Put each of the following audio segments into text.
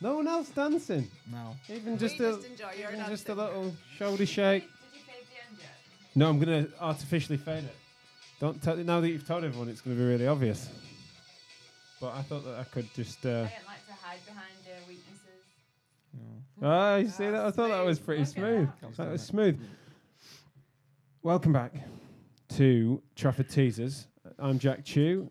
No one else dancing. No. Even just we a just enjoy your even just a little shoulder shake. Did you fade the end yet? No, I'm gonna artificially fade it. Don't tell now that you've told everyone, it's gonna be really obvious. But I thought that I could just. Uh, I don't like to hide behind uh, weaknesses. Ah, you see that? I thought that was pretty Look smooth. that. That was smooth. Welcome back to Trafford Teasers. I'm Jack Chew,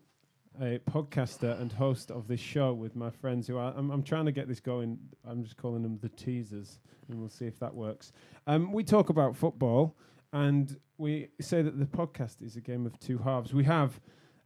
a podcaster and host of this show with my friends who are. I'm, I'm trying to get this going. I'm just calling them the Teasers, and we'll see if that works. Um, we talk about football, and we say that the podcast is a game of two halves. We have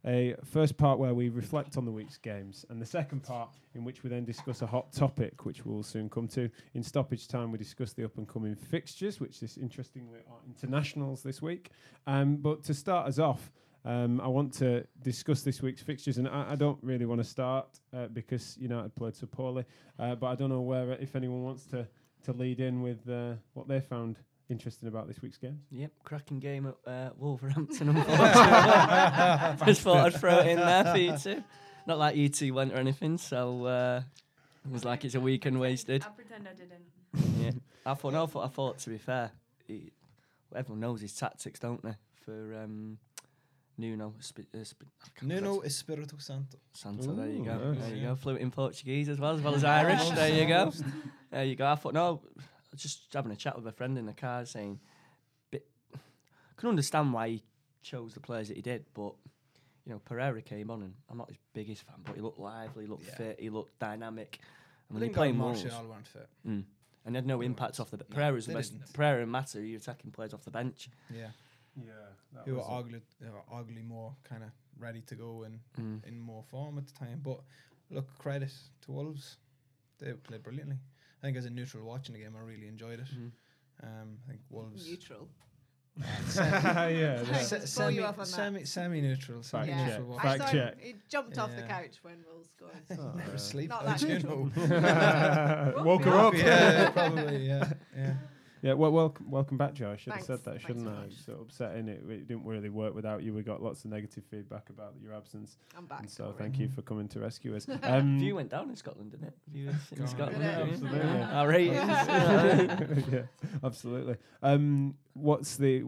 a first part where we reflect on the week's games, and the second part in which we then discuss a hot topic, which we'll soon come to. In stoppage time, we discuss the up and coming fixtures, which is interestingly are internationals this week. Um, but to start us off, um, I want to discuss this week's fixtures, and I, I don't really want to start uh, because United played so poorly. Uh, but I don't know where if anyone wants to to lead in with uh, what they found interesting about this week's games. Yep, cracking game at uh, Wolverhampton, unfortunately. Just thought I'd throw it in there for you two. Not like you two went or anything, so uh, it was like it's a weekend wasted. I pretend I didn't. Yeah, I thought, no, I thought, I thought to be fair, he, everyone knows his tactics, don't they? For um, Nuno, Sp- uh, Sp- I Nuno. Espirito Santo. Santo, there you Ooh, go. nice. There you Yeah. go. Fluent in Portuguese as well, as well as Irish. There you go. There you go. I thought, no, just having a chat with a friend in the car saying, bit, I can understand why he chose the players that he did, but, you know, Pereira came on and I'm not his biggest fan, but he looked lively, he looked Yeah. fit, he looked dynamic. And when he Lingard played and Wolves, Martial weren't fit. mm, and he had no They impact off the bench. No, Pereira's the best. didn't. Pereira and Mata, you're attacking players off the bench. Yeah. Yeah, Who were arguably, they were arguably more kind of ready to go and Mm. in more form at the time. But look, credit to Wolves. They played brilliantly. I think as a neutral watching the game, I really enjoyed it. Mhm. Um, I think Wolves. Neutral. yeah, yeah. Just Se- pull semi, you off on semi, semi-neutral. Fact Yeah. Semi-neutral check. Fact I saw check. him. He jumped off the couch when Wolves scored. Oh, Never sleep. Not How that do you know? Woke her up. yeah, probably. Yeah, yeah. Yeah, well, welcome, welcome back, Joe. I should have said that, shouldn't so I? much. It's so upsetting. It, it didn't really work without you. We got lots of negative feedback about your absence, I'm back. and so don't thank you for coming to rescue us. Um, View went down in Scotland, didn't it? View in Gone. Scotland. Yeah, didn't absolutely. Our ratings. yeah, absolutely. Um, what's the?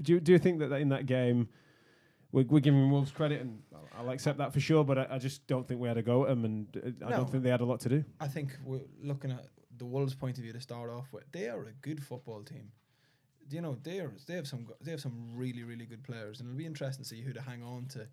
Do you, do you think that, that in that game, we're, we're giving Wolves credit, and I'll- I'll accept that for sure. But I, I just don't think we had a go at them, and uh, I No. don't think they had a lot to do. I think we're looking at the Wolves' point of view to start off with. They are a good football team. You know, they are. They have some. They have some really, really good players, and it'll be interesting to see who to hang on to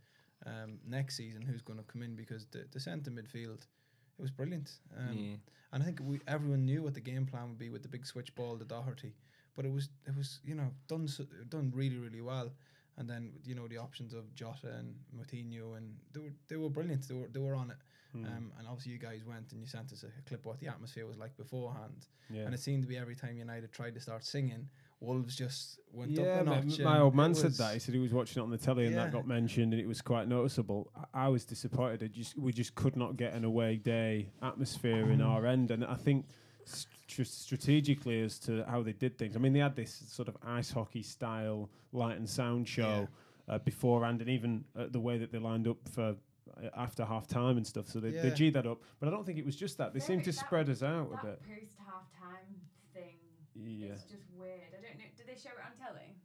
um, next season. Who's going to come in because the the centre midfield, it was brilliant. Um, Yeah. And I think we everyone knew what the game plan would be with the big switch ball to Doherty, but it was it was you know done so, done really really well. And then you know the options of Jota and Moutinho, and they were they were brilliant. They were they were on it. Hmm. Um, and obviously you guys went and you sent us a clip of what the atmosphere was like beforehand. yeah. And it seemed to be every time United tried to start singing, Wolves just went yeah, up a my, notch. my and old man said that. He said he was watching it on the telly and that got mentioned, and it was quite noticeable. I, I was disappointed. It just we just could not get an away day atmosphere in our end, and I think str- strategically as to how they did things. I mean, they had this sort of ice hockey style light and sound show uh, beforehand, and even uh, the way that they lined up for. Uh, After half time and stuff, so they, they G'd that up, but I don't think it was just that. They Very- seemed to spread us out a bit. post half time thing Yeah, It's just weird. I don't know. Did they show it on telly?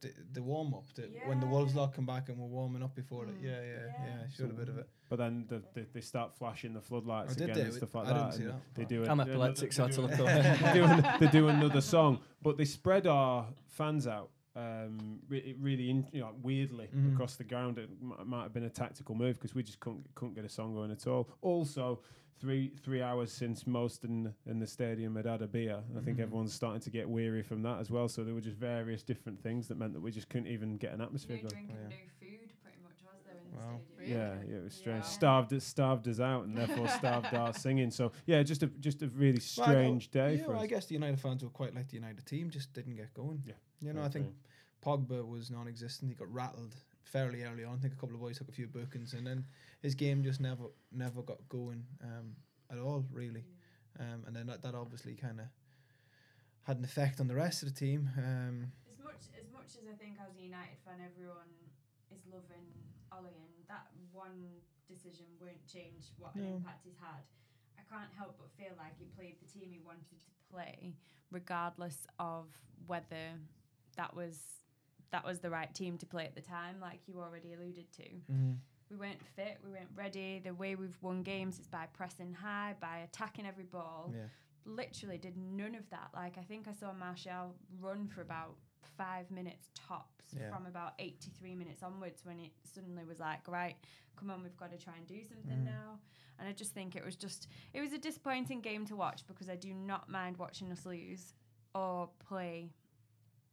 the, the warm up, the, when the Wolves Yeah. lot come back and we're warming up before it. Mm. Yeah, yeah, yeah. Yeah. Showed a bit of it. But then the, the, they start flashing the floodlights Oh, again they? and stuff like I didn't that. see and that They part. do. I'm an- epileptic, so I had to look do they do an- they do another song, but they spread our fans out um, re- really in, you know, weirdly Mhm. across the ground. It m- might have been a tactical move because we just couldn't couldn't get a song going at all. Also, three three hours since most in in the stadium had had a beer. I think Mhm. everyone's starting to get weary from that as well. So there were just various different things that meant that we just couldn't even get an atmosphere No going. drink and Yeah. no food, pretty much, was there in the Wow. stadium? Yeah, Really? yeah, it was strange. Yeah. Starved it starved us out, and therefore starved our singing. So yeah, just a just a really Well, strange day yeah, for us. I guess the United fans were quite like the United team, just didn't get going. Yeah, You know, I I think. Pogba was non-existent. He got rattled fairly early on. I think a couple of boys took a few bookings, and then his game just never never got going um, at all, really. Um, and then that, that obviously kind of had an effect on the rest of the team. Um, As much as much as I think as a United fan, everyone is loving Ollie, and that one decision won't change what an No. impact he's had. I I can't help but feel like he played the team he wanted to play, regardless of whether that was that was the right team to play at the time, like you already alluded to. Mm-hmm. We weren't fit, we weren't ready. The way we've won games is by pressing high, by attacking every ball. Yeah. Literally did none of that. Like I think I saw Martial run for about five minutes tops Yeah. from about 83 minutes onwards when it suddenly was like, right, come on, we've got to try and do something Mhm. now. And I just think it was just, it was a disappointing game to watch because I do not mind watching us lose or play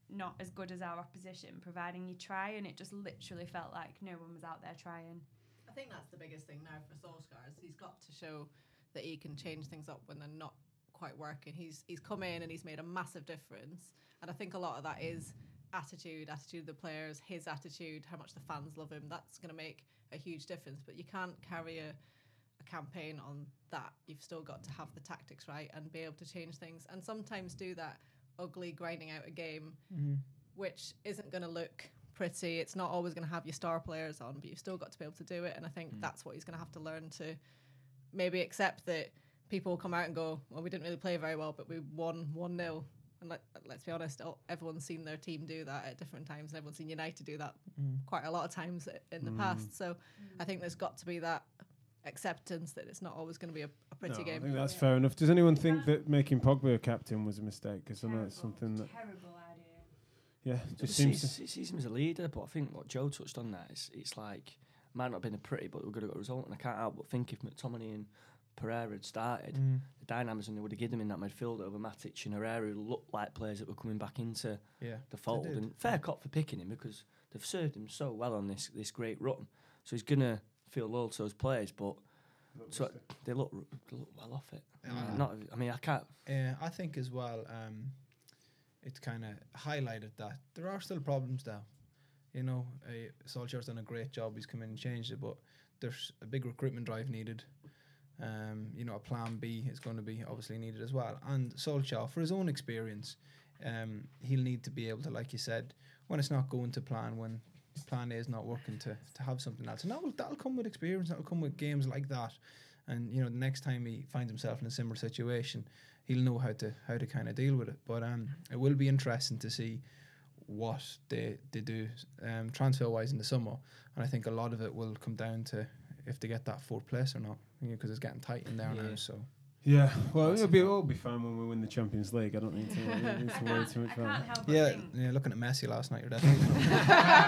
not as good as our opposition, providing you try. And it just literally felt like no one was out there trying. I think that's the biggest thing now for Solskjaer is he's got to show that he can change things up when they're not quite working. He's he's come in and he's made a massive difference, and I think a lot of that is attitude, attitude of the players, his attitude, how much the fans love him. That's going to make a huge difference. But you can't carry a, a campaign on that. You've still got to have the tactics right and be able to change things, and sometimes do that ugly grinding out a game Mm-hmm. which isn't going to look pretty. It's not always going to have your star players on, but you've still got to be able to do it. And I think that's what he's going to have to learn to maybe accept that people will come out and go, well, we didn't really play very well, but we won 1 0. And let, let's be honest, everyone's seen their team do that at different times, and everyone's seen United do that mm. quite a lot of times in the mm. past. So mm. I think there's got to be that acceptance that it's not always going to be a, a pretty No, I game. think that's Yeah. fair enough. Does anyone think that making Pogba a captain was a mistake? Because I know it's something that, terrible idea. yeah, It just seems seems. he sees him as a leader, but I think what Joe touched on that is it's like might not have been a pretty, but we're going to get a result. And I can't help but think if McTominay and Pereira had started, Mm-hmm. the dynamism they would have given him in that midfield over Matic and Herrera, who looked like players that were coming back into Yeah. the fold. And fair cop for picking him because they've served him so well on this this great run. So he's gonna feel loyal to those players, but so they look they look well off it. Yeah. Not, I mean, I can't. Yeah, I think as well, um, it's kind of highlighted that there are still problems now. You know, uh, Solskjaer's done a great job. He's come in and changed it, but there's a big recruitment drive needed. Um, you know, a plan B is going to be obviously needed as well. And Solskjaer, for his own experience, um, he'll need to be able to, like you said, when it's not going to plan, when plan A is not working, to to have something else. And that will that'll come with experience. That'll come with games like that. And you know, the next time he finds himself in a similar situation, he'll know how to how to kind of deal with it. But um, it will be interesting to see what they they do um, transfer wise in the summer, and I think a lot of it will come down to if they get that fourth place or not, because it's getting tight in there now. So Yeah, well, it'll be it'll be fine when we win the Champions League. I don't need to, need to worry too much about can't it. yeah, yeah. Looking at Messi last night, you're definitely.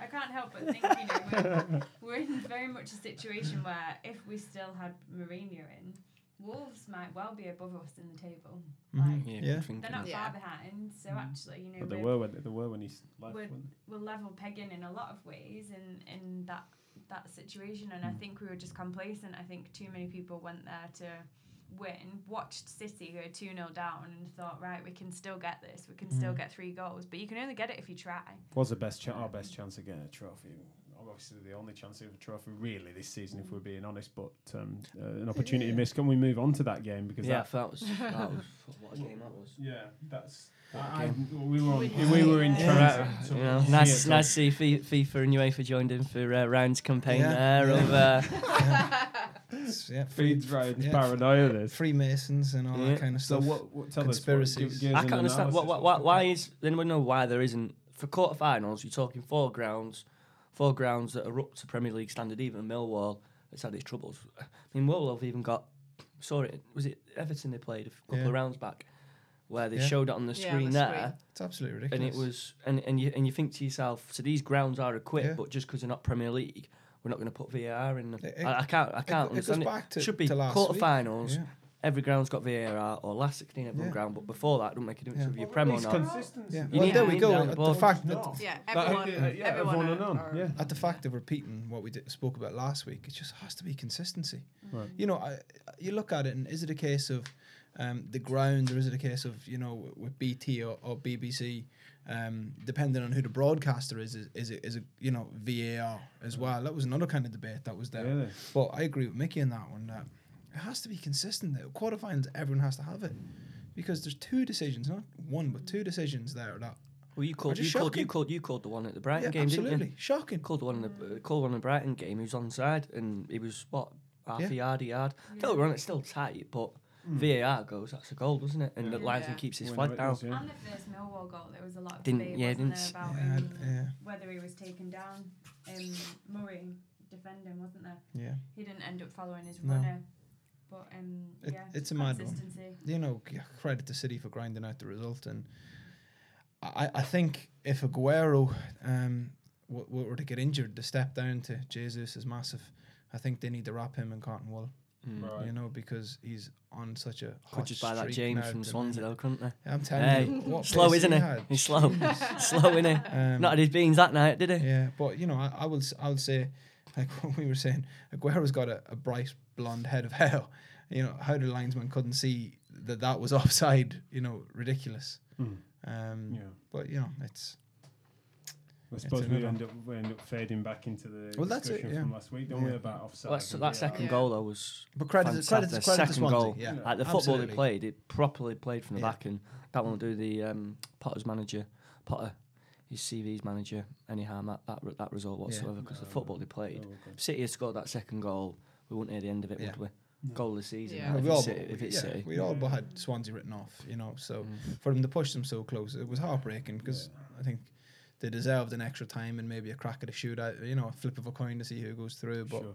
I can't help but think, you know, we're, we're in very much a situation where if we still had Mourinho in, Wolves might well be above us in the table. Mhm. Like, Yeah, Yeah. I'm they're not that. Yeah. far behind, so actually, you know, But they we're, were when they were when he s- left. Would- weren't we're level pegging in a lot of ways in, in that that situation, and I Mm. think we were just complacent. I think too many people went there to win, watched City go 2 0 down, and thought, right, we can still get this, we can still Mhm. get three goals, but you can only get it if you try. Was the best cha- our best chance of getting a trophy. Obviously, the only chance of a trophy really this season, if we're being honest. But um, uh, an opportunity Yeah. missed. Can we move on to that game because Yeah, that, that was, that was what a game that was. yeah, that's. What a I, game. we were on, We- we were in Yeah. Transit. so you we know, could see nice, nice to see FIFA and UEFA joined in for uh, Ryan's campaign Yeah. there Yeah. of uh, yeah, Feeds Ryan's yeah. paranoia. This. Freemasons and all Yeah. that kind of So stuff. what? what tell Conspiracies. Us, what, give, give I can't understand what, analysis. what, why, the- why is anyone know why there isn't for quarterfinals? You're talking four grounds, four grounds that are up to Premier League standard. Even Millwall has had its troubles. I mean, Millwall have even got. Saw it. Was it Everton they played a couple Yeah. of rounds back, where they Yeah. showed it on the Yeah, on screen the there, screen. It's absolutely ridiculous. and it was and, and you and you think to yourself, so these grounds are equipped, Yeah. but just because they're not Premier League, we're not going to put VAR in them. It- it- I, I can't. I can't go- it goes understand it. back to, Should be to last week. quarterfinals. Yeah. Every ground's got VAR, or last 16 every Yeah. ground, but before that, it don't make a difference Yeah. if you're Well, Prem or not. consistency. Yeah. You Well, need there we go. At the the fact that No. Yeah, That- everyone. uh, yeah, everyone everyone and on, are- yeah. at the fact of repeating what we did, spoke about last week, it just has to be consistency. Right. You know, I, you look at it, and is it a case of um, the ground, or is it a case of you know with BT or, or BBC, um, depending on who the broadcaster is, is is it is it you know VAR as well? That was another kind of debate that was there. Really? But I agree with Mickey on that one. That it has to be consistent. The quarterfinals, everyone has to have it because there's two decisions, not one, but two decisions there that Well, you called, you just called, you called, you called the one at the Brighton yeah, game, didn't absolutely you? shocking. Called the one in the uh, called one in the Brighton game. He was onside, and he was what half Yeah. a yard, a yard. Yeah. Don't get me it's still tight, but Mm. VAR goes, that's a goal, doesn't it? And the linesman Yeah. keeps his We flag down. does, yeah. And the first Millwall goal, there was a lot of Didn't- debate, yeah, wasn't didn't there, about Yeah, yeah, whether he was taken down. Um, Murray defending, wasn't there? yeah. He didn't end up following his No. runner. But um, It- yeah, it's a mad one. you know, credit to City for grinding out the result. And I, I think if Aguero um, w- w- were to get injured, the step down to Jesus is massive. I think they need to wrap him in cotton wool, Mm. Right. you know, because he's on such a hot Could just buy that James from Swansea, though, couldn't they? I'm telling Hey, you, what slow, isn't he? had. He's slow. Slow, isn't he? Um, Not had his beans that night, did he? Yeah, but you know, I, I will s- I will say, like what we were saying, Aguero's got a, a bright blonde head of hair. You know how the linesman couldn't see that that was offside. You know, ridiculous. Mm. Um, Yeah. But you know, it's I suppose we another- end up we end up fading back into the Well, that's it, discussion yeah. from last week, don't we? About offside. Well, that's, that VAR. second Yeah. goal, though, was but credit to, credit Fantastic. credit to Second Swansea. goal. Yeah, like the football they played. It properly played from the Yeah. back, and that one will do the um, Potter's manager, Potter, his CV's manager, any harm that that, that result whatsoever because the No, football they played. okay. If City had scored that second goal, we wouldn't hear the end of it, Yeah. would we? No. Goal of the season. Yeah. that, we all, it's City. If it's yeah, City. we all but had Swansea written off, you know. So Mm. for them to push them so close, it was heartbreaking because I think they deserved an extra time and maybe a crack at a shootout, you know, a flip of a coin to see who goes through. But Sure.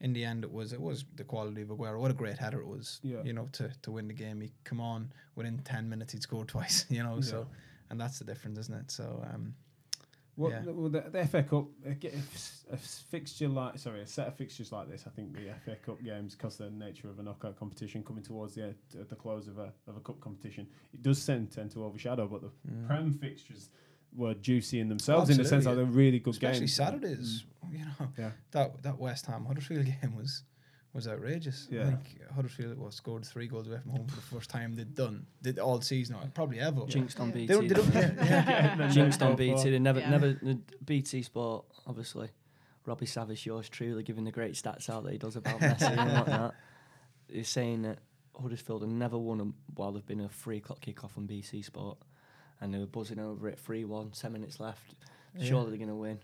in the end, it was it was the quality of Aguero. What a great header it was, Yeah. you know, to, to win the game. He come on within ten minutes, he'd scored twice, you know. So and that's the difference, isn't it? So um, What, Yeah. well, the, the FA Cup, a fixture like, sorry, a set of fixtures like this, I think the FA Cup games, because the nature of a knockout competition coming towards the at the close of a of a cup competition, it does tend, tend to overshadow. But the mm. Prem fixtures were juicy in themselves, in the sense that Absolutely, they're really good especially games. Especially Saturdays, you know, Yeah. that that West Ham Huddersfield game was was outrageous. Yeah. I think Huddersfield was scored three goals away from home for the first time they'd done did all season, or probably ever. Jinxed on BT. They don't, they don't, didn't yeah, yeah. And Jinxed on BT. They never, Yeah. never. BT Sport, obviously. Robbie Savage, yours truly, giving the great stats out that he does about Messi and whatnot. He's saying that Huddersfield have never won 'em while they've been a three o'clock kickoff on BT Sport, and they were buzzing over it 3 1, 10 minutes left. Yeah. Surely they're going to win.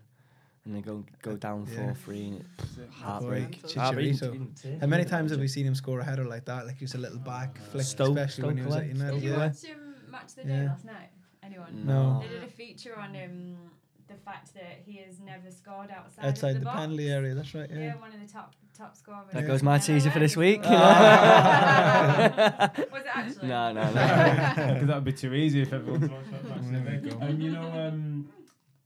And they go go down Yeah. 4 3, and it's heartbreak. Chicharito. Heartbreak. Chicharito. How many times have we seen him score a header like that? Like just a little back flick, Stoke- especially when he was Stoke at United. Did you Yeah. watch um, Match the Day Yeah. last night? Anyone? No. They did a feature on um, the fact that he has never scored outside, Outside of the, the, box. penalty area, that's right. Yeah. Yeah. one of the top top scorers. There goes my Never teaser for this week. you Ah. Was it actually? no, no, no. Because that would be too easy if everyone's watched that match. There today. we go. Um, you know, um,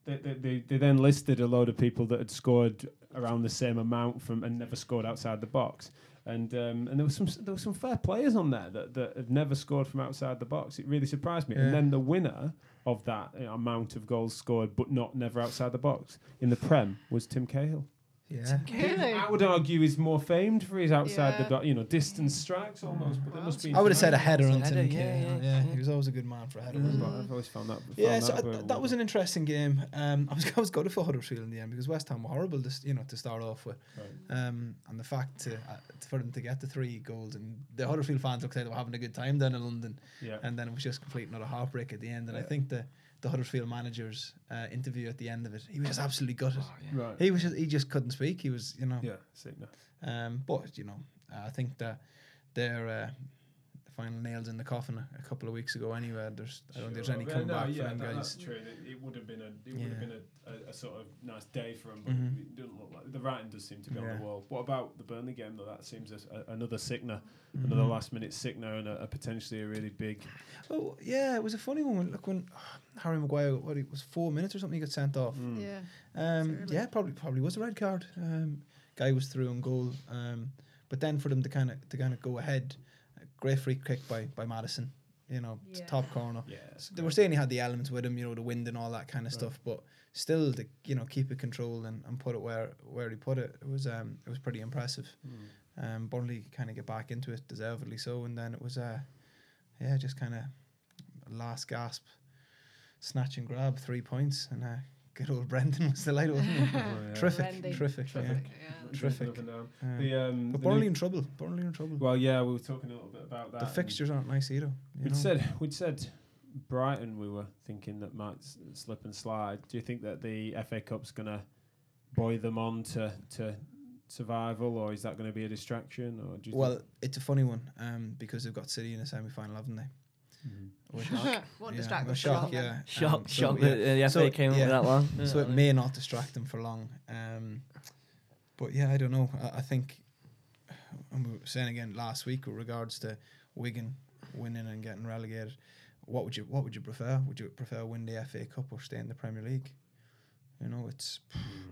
they, they, they, then listed a load of people that had scored around the same amount from and never scored outside the box. And um, and there was some there were some fair players on there that, that had never scored from outside the box. It really surprised me. Yeah. And then the winner of that know, amount of goals scored, but not never outside the box in the Prem was Tim Cahill. Yeah. Really? I would argue he's more famed for his outside the Yeah. do- you know distance strikes almost, but there must be. I would have said a header on Header, Tim yeah, Cahill. yeah, Yeah, yeah. he was always a good man for a header. I've Mm. I've always found that. Yeah, found so that, uh, but- that was an interesting game. Um, I was I was gutted for Huddersfield in the end because West Ham were horrible, to, you know, to start off with. Right. Um, and the fact to, uh, for them to get the three goals and the Huddersfield fans looked like they were having a good time down in London, Yeah. and then it was just complete another heartbreak at the end. And I think the the Huddersfield manager's uh, interview at the end of it, he was just absolutely gutted. Right. He was just he just couldn't speak. He was you know. Yeah. Sick, no. Um, but you know, I think that their uh, final nails in the coffin a, a couple of weeks ago. Anyway, there's I don't think there's any Yeah, coming no, back yeah, for them that- guys. That's true. It, it would have been a it would have been a, a, a sort of nice day for them, but Mhm. it doesn't look like the writing does seem to be on the wall. What about the Burnley game though? That seems a, a, another sickener, another Mhm. last minute sickener, and a, a potentially a really big. Oh yeah, it was a funny one. Look when Harry Maguire, what it was four minutes or something, he got sent off. Mm. Yeah. Um, yeah, probably probably was a red card. Um, guy was through on goal. Um, but then for them to kind of to kind of go ahead, a great free kick by by Maddison. You know, Yeah. top corner. Yeah, They were saying he had the elements with him, you know, the wind and all that kind of Right. stuff. But still, to you know, keep it controlled and, and put it where where he put it, it was um it was pretty impressive. Mm. Um, Burnley kind of get back into it, deservedly so, and then it was uh, yeah, just kind of last gasp, snatch and grab, three points, and uh, good old Brendan was delighted, wasn't he? Oh, yeah. terrific, Trendy. terrific, Terrific. Yeah. Terrific. Up and yeah. Uh, The, um, but the Burnley new- in trouble. Burnley in trouble. well, yeah, we were talking a little bit about that. the fixtures aren't nice either. We'd know? said we'd said Brighton. We were thinking that might s- slip and slide. Do you think that the FA Cup's gonna buoy them on to to survival, or is that going to be a distraction? Or do you Well, it's a funny one um, because they've got City in the semi final, haven't they? think? Which- Won't yeah, distract well, them for shock, long yeah. Shock, Um, so, shock yeah. that the FA So, came up yeah. with that one. so it may not distract them for long. Um, but yeah, I don't know. I, I think, and we were saying again last week with regards to Wigan winning and getting relegated. What would you What would you prefer? Would you prefer win the FA Cup or stay in the Premier League? You know, it's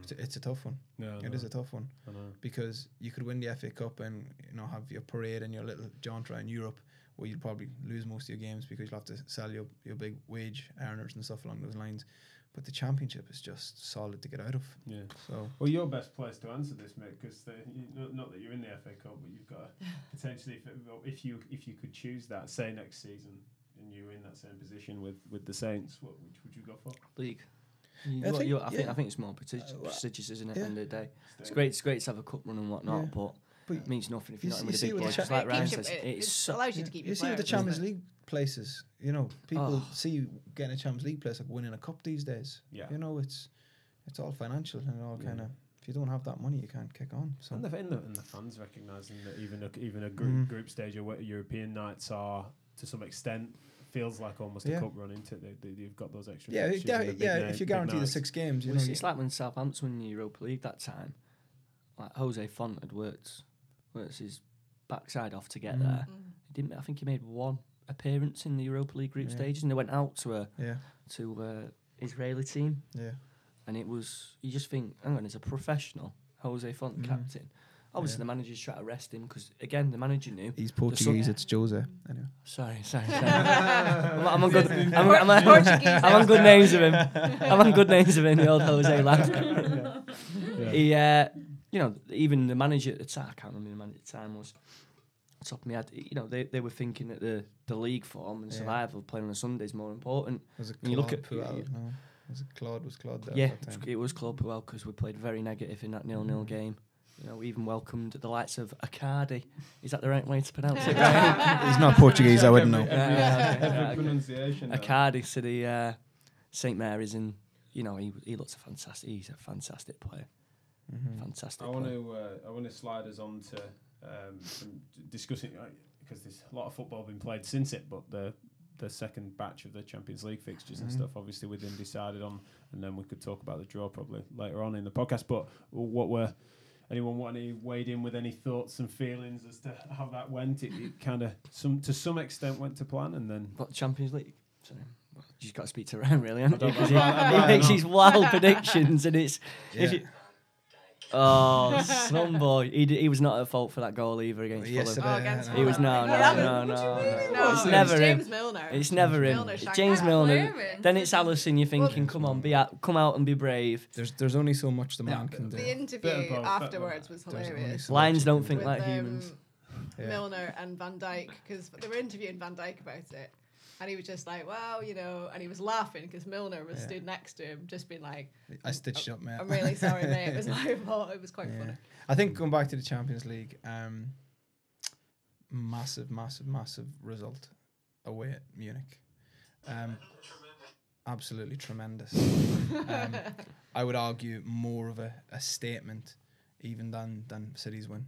it's a, it's a tough one. No, It is a tough one I know. because you could win the FA Cup and you know have your parade and your little jaunt around Europe, where you'd probably lose most of your games because you'll have to sell your your big wage earners and stuff along those lines. But the Championship is just solid to get out of. Yeah. So Well, you're best placed to answer this, mate, because not, not that you're in the FA Cup, but you've got to potentially, if, it- if you if you could choose that, say next season, and you were in that same position with, with the Saints, what which would you go for? League. You, I think- you- I think yeah. I think it's more prestigious, Uh, well, prestigious isn't it? yeah. At the end of the day, it's great. It's great to have a cup run and whatnot, Yeah. but But it means nothing if you you're not in see- with you the see big with the boys. cha- Just like It Ryan you- says, it- it allows you to keep you see with the Champions? League places, you know, people Oh. see getting a Champions League place like winning a cup these days. Yeah. You know, it's it's all financial and all Yeah. kind of. If you don't have that money, you can't kick on. So And the, and the, and the fans recognising that even a, even a group, Mm. group stage or what European nights are to some extent feels like almost Yeah. a cup run into it. They, they, you've got those extra. yeah, yeah, the yeah. night- If you guarantee the six games, you Well, know, it's, you- it's like when Southampton won the Europa League that time. Like Jose Font had worked, worked his backside off to get Mm. there. Mm. He didn't. I think he made one appearance in the Europa League group Yeah. stages, and they went out to a yeah, to a Israeli team, yeah. and it was you just think, hang on, as a professional, Jose Font Mhm. captain. Obviously, Yeah. the manager's trying to arrest him because again, the manager knew. He's Portuguese, It's Jose. Anyway. Sorry, sorry, sorry. I'm, I'm on good. I'm, I'm, I'm, I'm on good names of him. I'm on good names of him. The old Jose lad. Yeah. He, uh, you know, even the manager at the time, I can't remember the manager at the time was. Top of my head, you know, they, they were thinking that the, the league form and Yeah. survival playing on a Sunday is more important. Was it When you look Claude at- Puel? No. Was it Claude? Was Claude there? yeah, at that time? it was Club well because we played very negative in that nil nil Mhm. game. You know, we even welcomed the likes of Acardi. Is that the right way to pronounce it? He's not Portuguese. I wouldn't know. Every, Yeah, yeah, okay, every yeah, okay. pronunciation. Acardi to the uh, St Mary's, and you know he he looks a fantastic. He's a fantastic player. Mhm. Fantastic. I want to uh, I want to slide us on to um, discussing uh, because there's a lot of football been played since it, but the the second batch of the Champions League fixtures and Mhm. stuff obviously with them decided on, and then we could talk about the draw probably later on in the podcast. But what were anyone want any weighed in with any thoughts and feelings as to how that went? It, it kind of some to some extent went to plan, and then What Champions League? Sorry. Well, You just got to speak to Ryan, really, haven't you? 'Cause I'd rather- I'd he, he makes not. these wild predictions, and it's if you. Oh, some boy! He, d- he was not at fault for that goal either against Yesterday, Fulham. Oh, against yeah, He was no, no, that no, was- no, what do you mean? no. No, It's never was him. James Milner. It's never him. Milner shanked James that. Milner. Clearance. Then it's Alisson. You're thinking, come on, be out, come out and be brave. There's there's only so much the man but can do. The Bit of interview both, bit of afterwards was There's only hilarious. so Lions much don't can think do. like with, um, humans. Yeah. Milner and Van Dijk because they were interviewing Van Dijk about it, and he was just like, "Well, you know," and he was laughing because Milner was Yeah. stood next to him, just being like, I stitched up, mate. "I'm really sorry, mate." It was my fault. It was quite Yeah. funny. I think going back to the Champions League, um, massive, massive, massive result away at Munich. Um, absolutely tremendous. um, I would argue more of a, a statement even than than City's win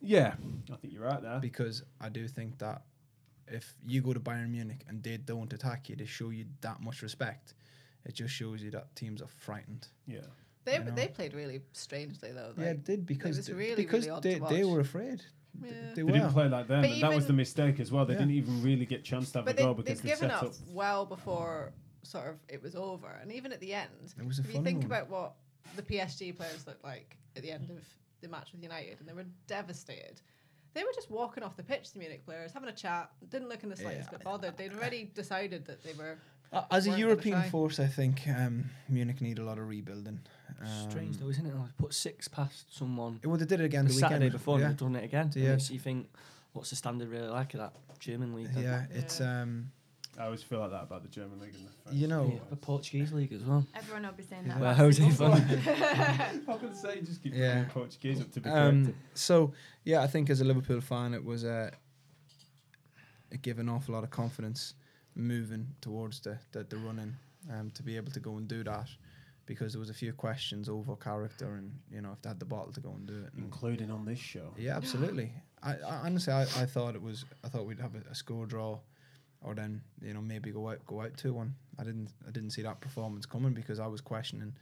yeah, I think you're right there. because I do think that if you go to Bayern Munich and they don't attack you, they show you that much respect. It just shows you that teams are frightened. Yeah. They You know. they played really strangely though. yeah, Like, it did because was really, because really odd they, to they were afraid. Yeah. They They didn't play like them. But and that was the mistake as well. They Yeah. didn't even really get chance to have but a goal they, because they've given set up up. well before sort of it was over, and even at the end, It was a if you think one. about what the PSG players looked like at the end of the match with United, and they were devastated. They were just walking off the pitch, the Munich players, having a chat, didn't look in the slightest Yeah. bit bothered. They'd already decided that they were. Uh, As a European force, I think um, Munich need a lot of rebuilding. Strange Um, though, isn't it? Like, Put six past someone Well, they did it again the the weekend. Saturday before, yeah. they've done it again. Yeah. Yeah. So you think, what's the standard really like of that German league? Yeah, it's Yeah. um, I always feel like that about the German league. and the first You know- Yeah, the Portuguese league as well. Everyone will be saying that. Where about Jose football. Font. I was going to say, just keep Yeah. yeah. Portuguese up to be um, corrected. so yeah, I think as a Liverpool fan, it was uh, it gave an awful lot of confidence moving towards the the, the running um, to be able to go and do that. because there was a few questions over character and you know if they had the bottle to go and do it. And including on this show. yeah, absolutely. I, I honestly I, I thought it was I thought we'd have a, a score draw, or then you know maybe go out go out two one. I didn't I didn't see that performance coming because I was questioning,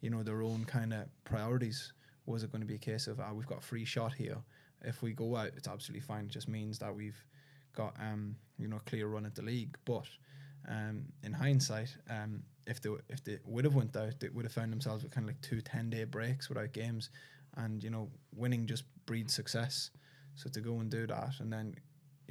you know, their own kind of priorities. Was it going to be a case of ah we've got a free shot here? If we go out, it's absolutely fine. It just means that we've got um you know a clear run at the league. But um in hindsight, um if they if they would have went out, they would have found themselves with kind of like two 10 day breaks without games, and you know winning just breeds success. So to go and do that, and then,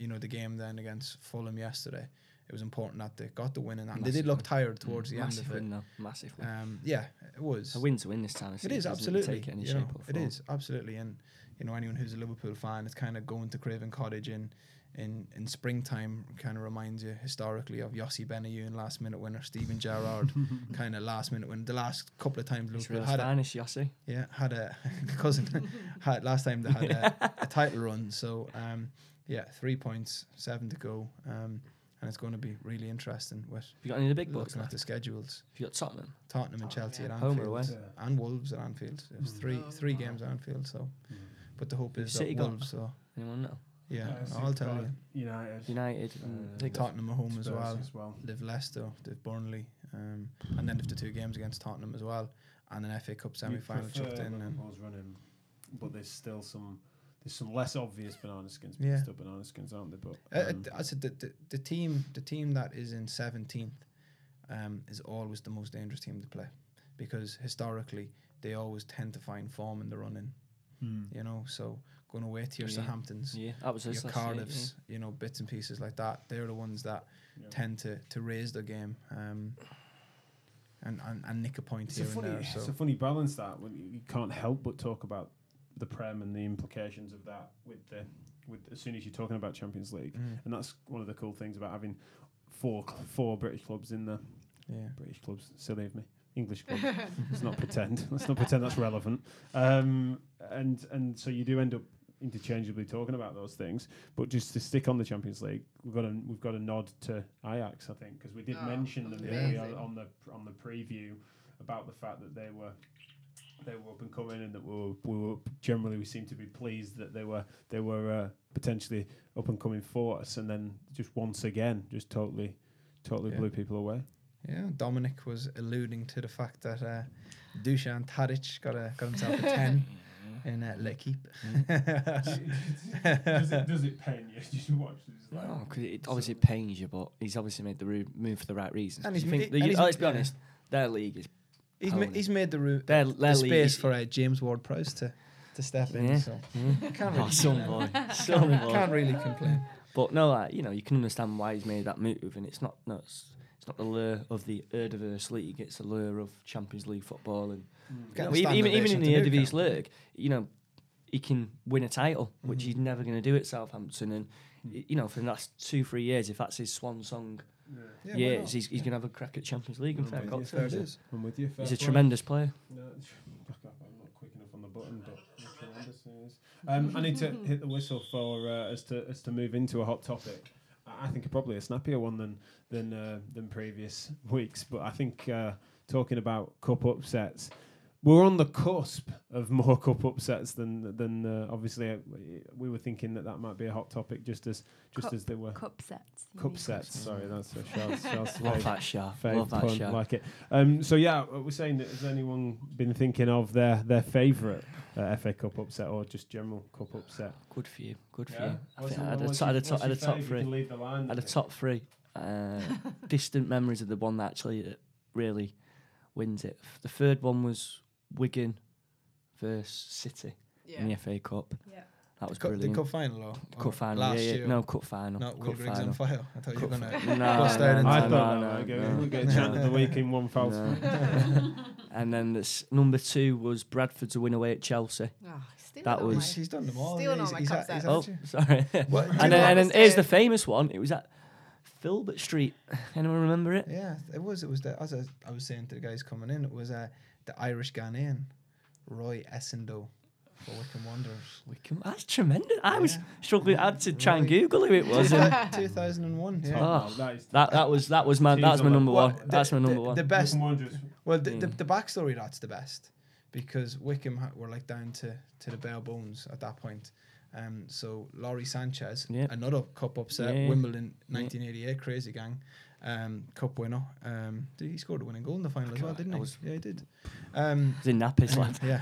you know, the game then against Fulham yesterday, it was important that they got the win, and, and they did look tired towards the end massive of it. win, though. Massive win. Um, yeah, it was. a win's a win this time. of It is absolutely. Take it any you shape know, or it absolutely, and you know anyone who's a Liverpool fan is kind of going to Craven Cottage in in in springtime. Kind of reminds you historically of Yossi Benayoun, last minute winner, Steven Gerrard, kind of last minute winner. The last couple of times It's Liverpool real had a, Spanish, Yossi. yeah, had a cousin. had last time they had a, a title run. So um, yeah, three points, seven to go, um, and it's going to be really interesting with Have you got any of the big bucks looking at the schedules. Have you got Tottenham? Tottenham and Oh, Chelsea yeah. at Home or away? and Wolves at Anfield. It was Mm. three Oh, three wow. games at Anfield. So, Mm. but the hope is City that got- Wolves. So Anyone know? yeah, Uh, I'll tell you. United. United. Uh, and they got Tottenham are home as Spurs well. as well. They've Leicester, they've Burnley, um, and then they've the two games against Tottenham as well, and an FA Cup semi final You'd chucked prefer in. And Liverpool's running, but there's still some there's some less obvious banana skins, but Yeah. still banana skins, aren't there? But Uh, um, uh, I said the, the the team the team that is in seventeenth um, is always the most dangerous team to play because historically they always tend to find form in the running. You know, so going away to your Yeah. Southamptons, Yeah, that was your us last year, Cardiffs, you know, bits and pieces like that. They're the ones that yeah. tend to to raise the game. Um, and, and, and nick a point It's a here funny, and there. it's a funny balance that when you, you can't help but talk about the prem and the implications of that with the with as soon as you're talking about Champions League, Mm, and that's one of the cool things about having four cl- four British clubs in the yeah. British clubs. Silly of me. English clubs. Let's not pretend. Let's not pretend that's relevant. Um, and and so you do end up interchangeably talking about those things. But just to stick on the Champions League, we've got a we've got a nod to Ajax, I think, because we did Oh, mention them Yeah. maybe on, amazing. on the on the preview about the fact that they were. They were up and coming, and that we were, we were generally we seemed to be pleased that they were they were uh, potentially up and coming for us, and then just once again, just totally, totally Yeah. blew people away. Yeah, Dominic was alluding to the fact that uh, Dusan Tadic got a got himself a ten in uh, L'Equipe. does, it, does it pain you? Did you watch this? Like, No, 'cause it obviously pains you, but he's obviously made the move for the right reasons. And 'Cause he's you ma- think the, and you- he's oh, let's be yeah. honest, their league is he's, ma- he's made the, ru- their, the their league space is, for uh, James Ward Prowse to, to step in. Yeah. So Yeah. can't Oh, really some complain. boy, some boy. can't really complain. But no, like, you know, you can understand why he's made that move, and it's not no, it's, it's not the lure of the Eredivisie League; it's the lure of Champions League football, and mm. you know, even even, even in the to Eredivisie League, you know, he can win a title, which he's never going to do at Southampton, and Mm. you know, for the last two three years, if that's his swan song, Yeah, yeah, why he's, he's going to have a crack at Champions League and Mm, fair yeah, cop fair it is. I'm with you. fair He's a play. tremendous player. No, I'm not quick enough on the button, but tremendous. Um, I need to hit the whistle for uh, as to as to move into a hot topic. I I think probably a snappier one than than uh, than previous weeks, but I think uh, talking about cup upsets, we're on the cusp of more cup upsets than than uh, obviously uh, we were thinking that that might be a hot topic just as just Cup- as they were Cup sets. cup sets. Sorry, that's a Charles, Charles Love fave- that shot. fave Love that pun, shot. like it. Um, so yeah, uh, we're saying that has anyone been thinking of their their favourite uh, FA Cup upset or just general cup upset? Good for you. Good for Yeah? you. I What's think the- I had a to- had a to- had a top three. can lead the I had a top three. Uh, distant memories of the one that actually uh, really wins it. The third one was Wigan versus City in the FA Cup. Yeah. That was Cup, the brilliant. cup final or, or Cup final. last Yeah, yeah. year? No, cup final. not Will cup Griggs final. on fire. I thought you were gonna. fi- no, bust no, out no, into I No, thought no, no, no, we no. we get a chant of the week in one foul No. swoop. and then this number two was Bradford to win away at Chelsea. Oh, That was- my- He's, he's done them all. Stealing yeah, all he's, my he's, he's Oh, sorry. What- and then, and then here's the famous one. It was at Filbert Street. Anyone remember it? Yeah, it was. It was the as I, I was saying to the guys coming in. It was uh, the Irish Ghanaian, Roy Essandoh, for Wycombe Wanderers. Wycombe. That's tremendous. I was Yeah. struggling. I had to try and Google who it was. Two thousand and one. Yeah. Oh, that is that that was that was my that was my number What, one. the- That's my the- number one. The best. Wycombe Well, the, the the backstory that's the best because Wycombe were like down to to the bare bones at that point. Um, so Lawrie Sanchez, Yeah. another cup upset, Yeah. Wimbledon, 1988, crazy gang, um, cup winner. Um, did he scored a winning goal in the final as well? Didn't I he? was- yeah, he did. Um, It's in nappies, lad. yeah.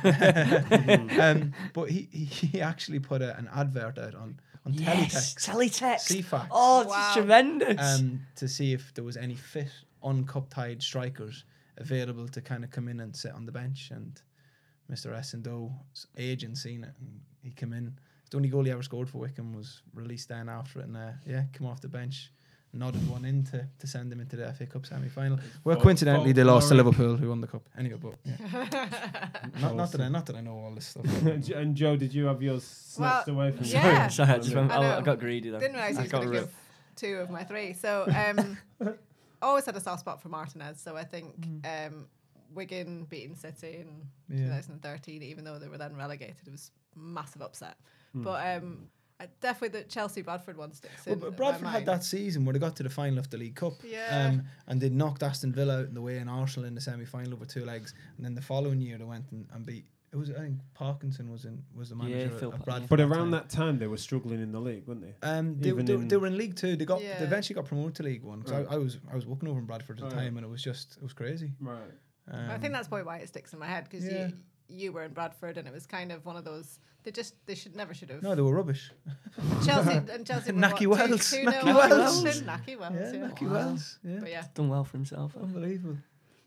um, but he, he he actually put a, an advert out on on Yes, teletext, teletext. Ceefax, Oh, it's Wow. tremendous. um, to see if there was any fit uncup tied strikers available to kind of come in and sit on the bench. And Mr. Essandoh's agent seen it, and he came in. The only goal he ever scored for Wycombe was released then after it, and uh, yeah, come off the bench, nodded one in to, to send them into the FA Cup semi final. Well, Fol- coincidentally, they lost to. Liverpool, who won the cup. Anyway, but yeah. not, not that I not that I know all this stuff. and Joe, did you have yours snatched Well, away from you? yeah. Sorry, I just went, I oh, I got greedy there. Didn't realize I was got going to give two of my three. So um, always had a soft spot for Martinez. So I think um, Wigan beating City in Yeah. 2013, even though they were then relegated, it was massive upset. Hmm. But um, I definitely the Chelsea Bradford one sticks Well, in. but my Bradford had that season where they got to the final of the League Cup. Yeah. Um, and they knocked Aston Villa out in the way and Arsenal in the semi final over two legs. And then the following year they went and, and beat it was I think Parkinson was in was the Yeah, manager Phil at Pa- Bradford. But around time. that time, they were struggling in the league, weren't they? Um, they, they, they were in League Two. They got Yeah. they eventually got promoted to League One. 'cause Right. I, I was I was working over in Bradford at the Oh, yeah. time, and it was just it was crazy. Right. Um, I think that's probably why it sticks in my head because Yeah. you you were in Bradford and it was kind of one of those. They just they should never should have. no, they were rubbish. Chelsea and Chelsea. were Nacky what, Wells, 2-0 Nacky up Wells. against Nahki Wells. yeah, Yeah. Lucky Wow. Wells. Yeah, But yeah. Done well for himself. unbelievable.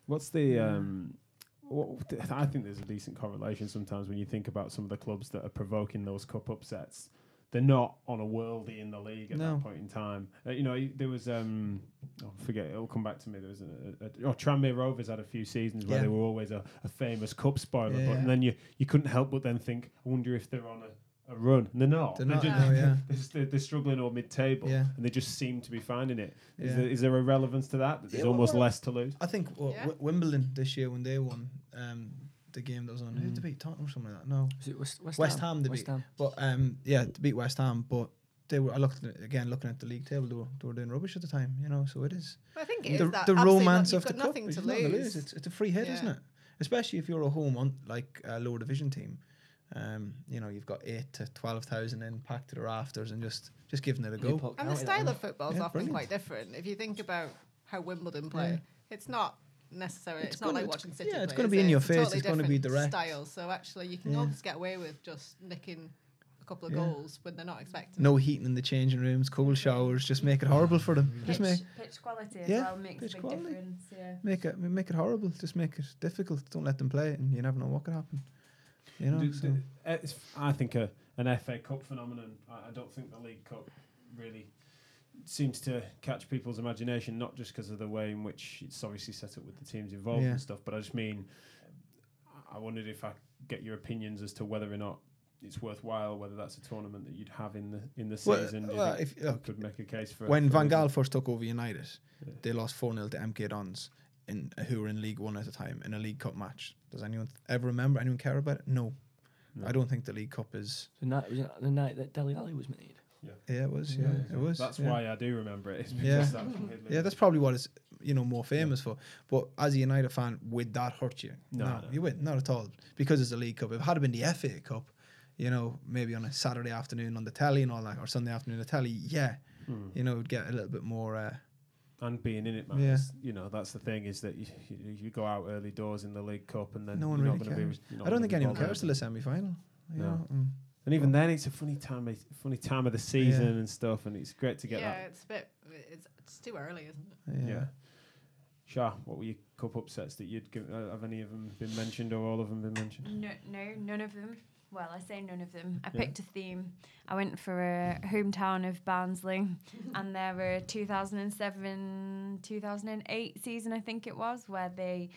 What's the um? What, I think there's a decent correlation sometimes when you think about some of the clubs that are provoking those cup upsets. They're not on a worldie in the league at No. that point in time. Uh, you know, there was um, oh, forget it'll come back to me. There was a, a, a oh, Tranmere Rovers had a few seasons where Yeah. they were always a, a famous cup spoiler, Yeah, but yeah. and then you you couldn't help but then think, I wonder if they're on a, a run. And they're not. They're They're not, just- no, yeah. they're, just- they're, they're struggling or mid-table, Yeah. and they just seem to be finding it. Is Yeah. there, is there a relevance to that? that There's Yeah, almost well, less to lose. I think well, Yeah. Wi- Wimbledon this year when they won um, the game that was on, who Mm. did they beat Tottenham or something like that? No, Was it West, West, West Ham they West beat. Ham. But um, yeah, to beat West Ham, but they were. I looked at, again, looking at the league table, they were, they were doing rubbish at the time. You know, so it is I think it is the, that the romance not, of the cup. nothing It's to lose. It's, it's a free hit, isn't it? Especially if you're a home on like a lower division team. Um, you know, you've got eight to twelve thousand in packed to the rafters and just just giving it a go. And the style of football is Yeah, often brilliant. quite different. If you think about how Wimbledon play, Yeah. it's not necessarily. It's It's, not gonna- like it's- watching City. yeah, it's gonna be in it? your It's face, totally it's gonna be different direct. Style. So actually, you can Yeah. almost get away with just nicking a couple of Yeah. goals when they're not expecting. No heating in the changing rooms, cold showers, just make it horrible for them. Just make Pitch, pitch quality as Yeah, well makes pitch a big quality. difference. Yeah. make it make it horrible. Just make it difficult. Don't let them play it, and you never know what could happen. You know. Do- so- do- uh, it's, I think a, an FA Cup phenomenon. I, I don't think the League Cup really seems to catch people's imagination, not just because of the way in which it's obviously set up with the teams involved Yeah. and stuff, but I just mean, I wondered if I get your opinions as to whether or not it's worthwhile, whether that's a tournament that you'd have in the in the Well, season. Do well, uh, if- you look, could make a case for it. when for Van Gaal first took over United, Yeah. they lost 4 0 to MK Dons, in, uh, who were in League One at the time, in a League Cup match. Does anyone ever remember? Anyone care about it? No. No. I don't think the League Cup is. The night, was it the night that Dele Alli was made? Yeah, it was. Yeah, it was. That's yeah. why I do remember it. Because Yeah. that Yeah, that's probably what it's you know more famous for. But as a United fan, would that hurt you? No, no, no. you wouldn't, not at all. Because it's a League Cup. If it had been the FA Cup, you know, maybe on a Saturday afternoon on the telly and all that, or Sunday afternoon on the telly, yeah, Hmm. you know, it would get a little bit more. Uh, and being in it, man. Yeah. You know, that's the thing is that you, you, you go out early doors in the League Cup and then No one you're really not going be. cares. you're not I don't think anyone cares till the semi final. You No. know, mm. And even then, it's a funny time, of, funny time of the season Yeah. and stuff, and it's great to get yeah, that. Yeah, it's a bit. It's, it's too early, isn't it? yeah. Yeah. Shah, what were your cup upsets that you'd give? Uh, have any of them been mentioned or all of them been mentioned? No, no, none of them. Well, I say none of them. I Yeah. picked a theme. I went for a hometown of Barnsley, and there were 2007, 2008 season, I think it was, where they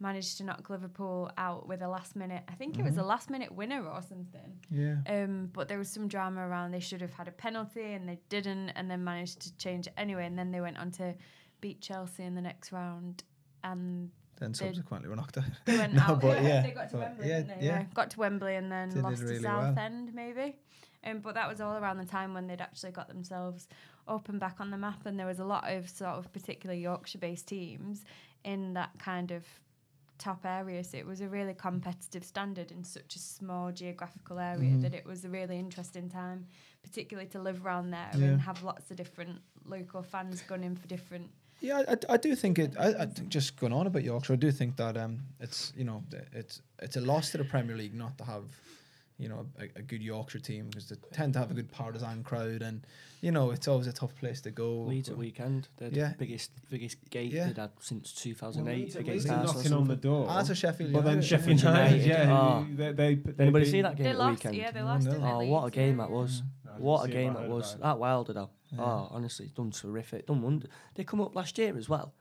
managed to knock Liverpool out with a last minute. I think it was a last minute winner or something. Yeah. Um, but there was some drama around. They should have had a penalty and they didn't, and then managed to change it anyway. And then they went on to beat Chelsea in the next round, and Then subsequently we're knocked out. they went No, out. but yeah, they got to Wembley, yeah, didn't they? yeah. Got to Wembley and then They lost really to well. Southend, maybe. Um, but that was all around the time when they'd actually got themselves up and back on the map, and there was a lot of sort of particular Yorkshire-based teams in that kind of top area. So it was a really competitive standard in such a small geographical area Mhm. that it was a really interesting time, particularly to live around there Yeah. and have lots of different local fans going in for different. Yeah, I, I do think it. I, I think just going on about Yorkshire, I do think that um, it's you know it's it's a loss to the Premier League not to have, you know, a, a good Yorkshire team because they tend to have a good partisan crowd and you know it's always a tough place to go. Leeds at weekend. They're Yeah. the biggest biggest gate Yeah. they'd had since 2008 Leeds- against Arsenal. knocking on the door. Ah, that's a Sheffield. but then Sheffield yeah. United, United, yeah, oh. they, they, Did anybody see that game They at lost, weekend? yeah, they Oh, lost. no. Oh, what a game that was! No, What a game that was! That Wilder though. Yeah. Oh, honestly, done terrific. Done wonder. They come up last year as well.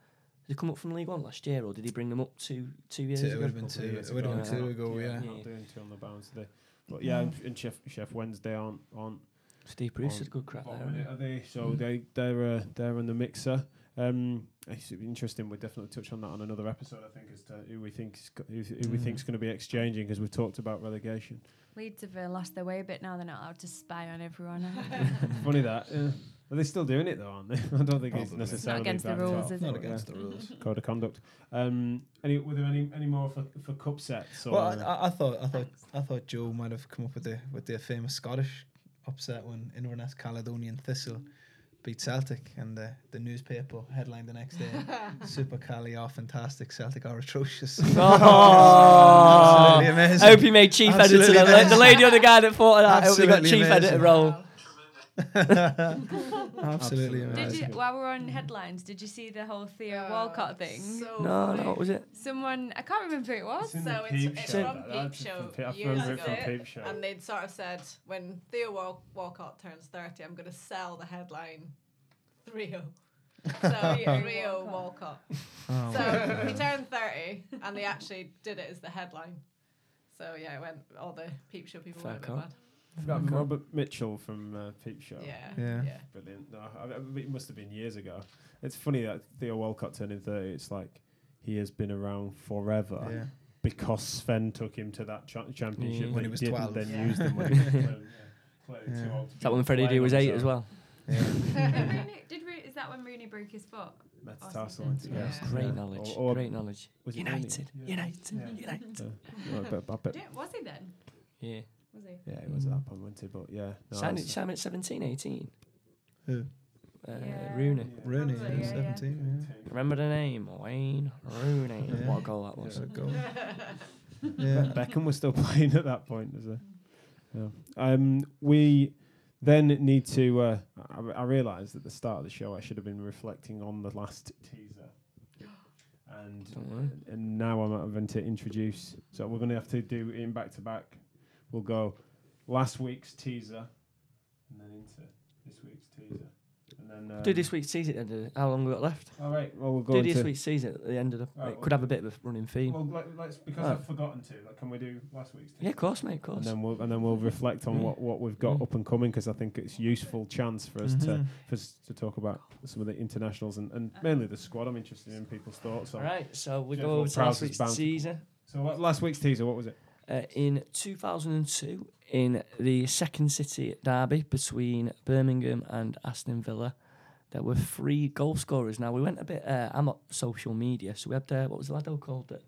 Did they come up from League One last year, or did he bring them up two two years Two, it ago? would have been two. years It would have been ago. two ago. Yeah. not doing two on the bounce today. But yeah, and, and Sheff Sheff Wednesday aren't aren't Steve Bruce is a good crack there. of isn't it, are they? So they they're uh, they're in the mixer. Um, it's interesting. We'll definitely touch on that on another episode. I think as to who we think who, who we Mm. think's going to be exchanging because we've talked about relegation. Leeds have uh, lost their way a bit now. They're not allowed to spy on everyone. Funny that. Yeah. But they're still doing it though, aren't they? I don't think it's Probably. It's not necessarily against the rules, off, is it? but, against yeah, the rules. code of conduct. Um, any were there any any more for, for cup sets? Or, Well, I, I, I thought I thought I thought Joe might have come up with the with the famous Scottish upset when Inverness Caledonian Thistle beat Celtic and the, the newspaper headline the next day Super Cali are fantastic Celtic are atrocious. Oh, Absolutely amazing. I hope you made chief editor. Absolutely The, la- the lady or the guy that thought of that. I hope you got Absolutely chief editor amazing. role. Absolutely Absolutely. Did amazing. you, while we're on headlines, did you see the whole Theo Uh, Walcott thing? So No, no, what was it? Someone, I can't remember who it was. It's in So the it's- Peep it's Show, from Peep Show from I years it from ago. Peep Show. And they'd sort of said, when Theo Wal- Walcott turns 30, I'm going to sell the headline 3 0. So Theo Walcott. Walcott. Oh, So he turned 30 and they actually did it as the headline. So yeah, it went, all the Peep Show people Fair went a call. bit Forgot Robert Mitchell from uh, Peep Show. Yeah. Yeah. Yeah. Brilliant. No, I, I, it must have been years ago. It's funny that Theo Walcott turning 30. It's like he has been around forever yeah. because Sven took him to that cha- championship Yeah. when When he was didn't 12. then Yeah. used him when he was yeah, clearly Yeah. too old to Is that when Freddie playing D was eight his as well? Yeah. Rooney- did Rooney, is that when Rooney broke his foot? Metatarsal Or integration. Yeah. Great Yeah. knowledge. Or- or Great knowledge. was it United. Yeah. United. Yeah. United. Uh, no, I bet- I bet- Yeah, was he then? Yeah. Was he? yeah, it was at that point, wasn't it? But yeah. No, Signed, that's- signed at 17, 18. Who? Uh, Yeah. Rooney. yeah. Rooney, Probably, yeah, yeah, yeah. 17. Remember the name? Wayne Rooney. Yeah. What a goal that was. Yeah. Go. Be- Yeah. Beckham was still playing at that point. As a, yeah. Um, we then need to. Uh, I, I realised at the start of the show I should have been reflecting on the last teaser, and Don't worry. and now I'm having to introduce. So we're going to have to do in back to back. We'll go last week's teaser, and then into this week's teaser, and then um, Do this week's season. at the end of How long we got left? All right. Well, we'll go Do this week's season at the end of the. Right, it well- could have a bit of a running theme. Well, let, let's because. I've forgotten to. Like, can we do last week's? Teaser? yeah, of course, mate. Of course. and then we'll and then we'll reflect on Mm. what, what we've got Mm. up and coming because I think it's useful chance for us to Mhm. for us to talk about some of the internationals and, and mainly the squad. I'm interested in people's thoughts on. All right. So we Jeff go over to last week's season. So what, last week's teaser, what was it? Uh, in 2002, in the second city derby between Birmingham and Aston Villa, there were three goal scorers. Now we went a bit. Uh, I'm on social media, so we had uh, what was the lad called? That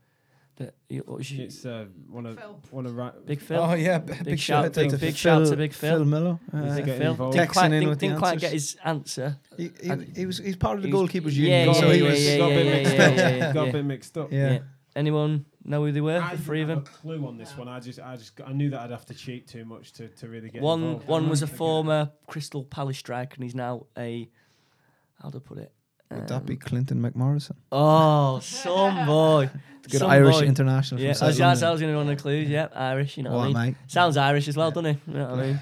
that you- what was you, It's uh, one of Phil. one of right. Big Phil. Oh yeah, b- big, shout shout to- out to big shout to Phil- Big Phil. Phil Miller. Uh, getting Phil involved. didn't quite, didn't, didn't quite get his answer. he, he, he was he's part of the He was- goalkeepers yeah, union. yeah, so he was yeah, got a bit yeah, mixed yeah, up. yeah, got a bit mixed up. yeah. Anyone know who they were? I the three of them. a clue on this one. I just, I just, I knew that I'd have to cheat too much to, to really get One involved. one was a former Crystal Palace striker, and he's now a. How do I put it? Would that be Um, Clinton McMorrison? Oh, some boy. Good Some Irish boy. international Yeah, from that's, that's, I was going to run the clues. Yeah, Irish. You know what I mean? mate? Sounds Irish as well, doesn't he? You know what I mean?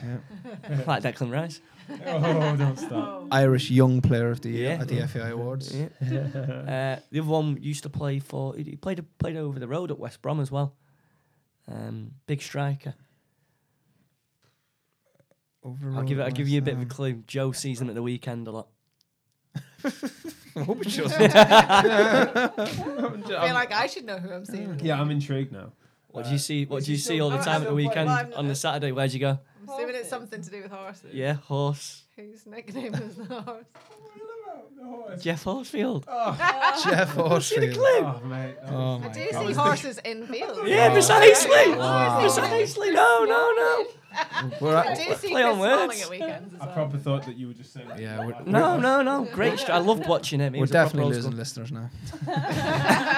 Yeah. like Declan Rice. Oh, don't stop. Oh. Irish Young Player of the Year Yeah. at the FAI Awards. Yeah. uh, the other one used to play for. He played played over the road at West Brom as well. Um, big striker. I'll give it. I'll give you a bit of a clue. Joe sees him at the weekend a lot. I hope it doesn't. I feel like I should know who I'm seeing. Yeah, I'm intrigued now. What Uh, do you see? What do you see all the time at the weekend well, on the Saturday? Where'd you go? I'm Assuming it's something to do with horses. Yeah, horse. Whose nickname is the horse? Geoff Horsfield. Oh, Geoff Horsfield. Oh, mate. Oh I my do god. see horses in fields. Yeah, Oh. precisely. Wow. Precisely. No, no, no. We're I at, do see Play Chris on Smalling words. at weekends as I well. probably thought that you were just saying. Yeah, we're- No, no, no. Great. Str- I loved watching him. He we're was a proper definitely old losing school. listeners now.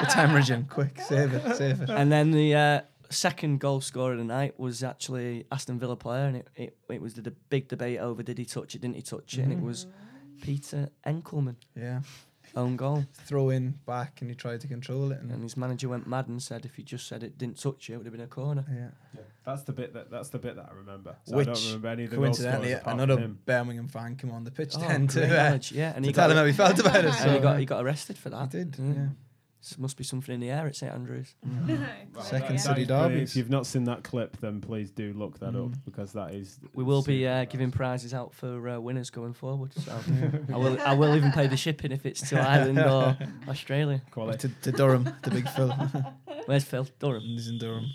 it's hemorrhaging. Quick, save it, save it. And then the uh, second goal scorer of the night was actually Aston Villa player, and it, it, it was the, the big debate over did he touch it, didn't he touch it, and it was Peter Enckelman, Yeah, own goal. throw in back, and he tried to control it, And and his manager went mad and said if he just said it didn't touch it, it would have been a corner. yeah. Yeah, that's the bit that that's the bit that I remember. So I don't remember any of the goal coincidentally, scorers apart another. Birmingham fan came on the pitch Oh, then to, great uh, knowledge, yeah, and to he tell got him how he felt about it. and So he got he got arrested for that. he that. did. Mm. Yeah. S- must be something in the air at St Andrews. Well, Second that- city that is brilliant. derbies. If you've not seen that clip, then please do look that up Mm. because that is. We will be uh, giving prizes out for uh, winners going forward. So I will I will even pay the shipping if it's to Ireland or Australia. quality. to, to Durham, the big Phil. Where's Phil? Durham. He's in Durham.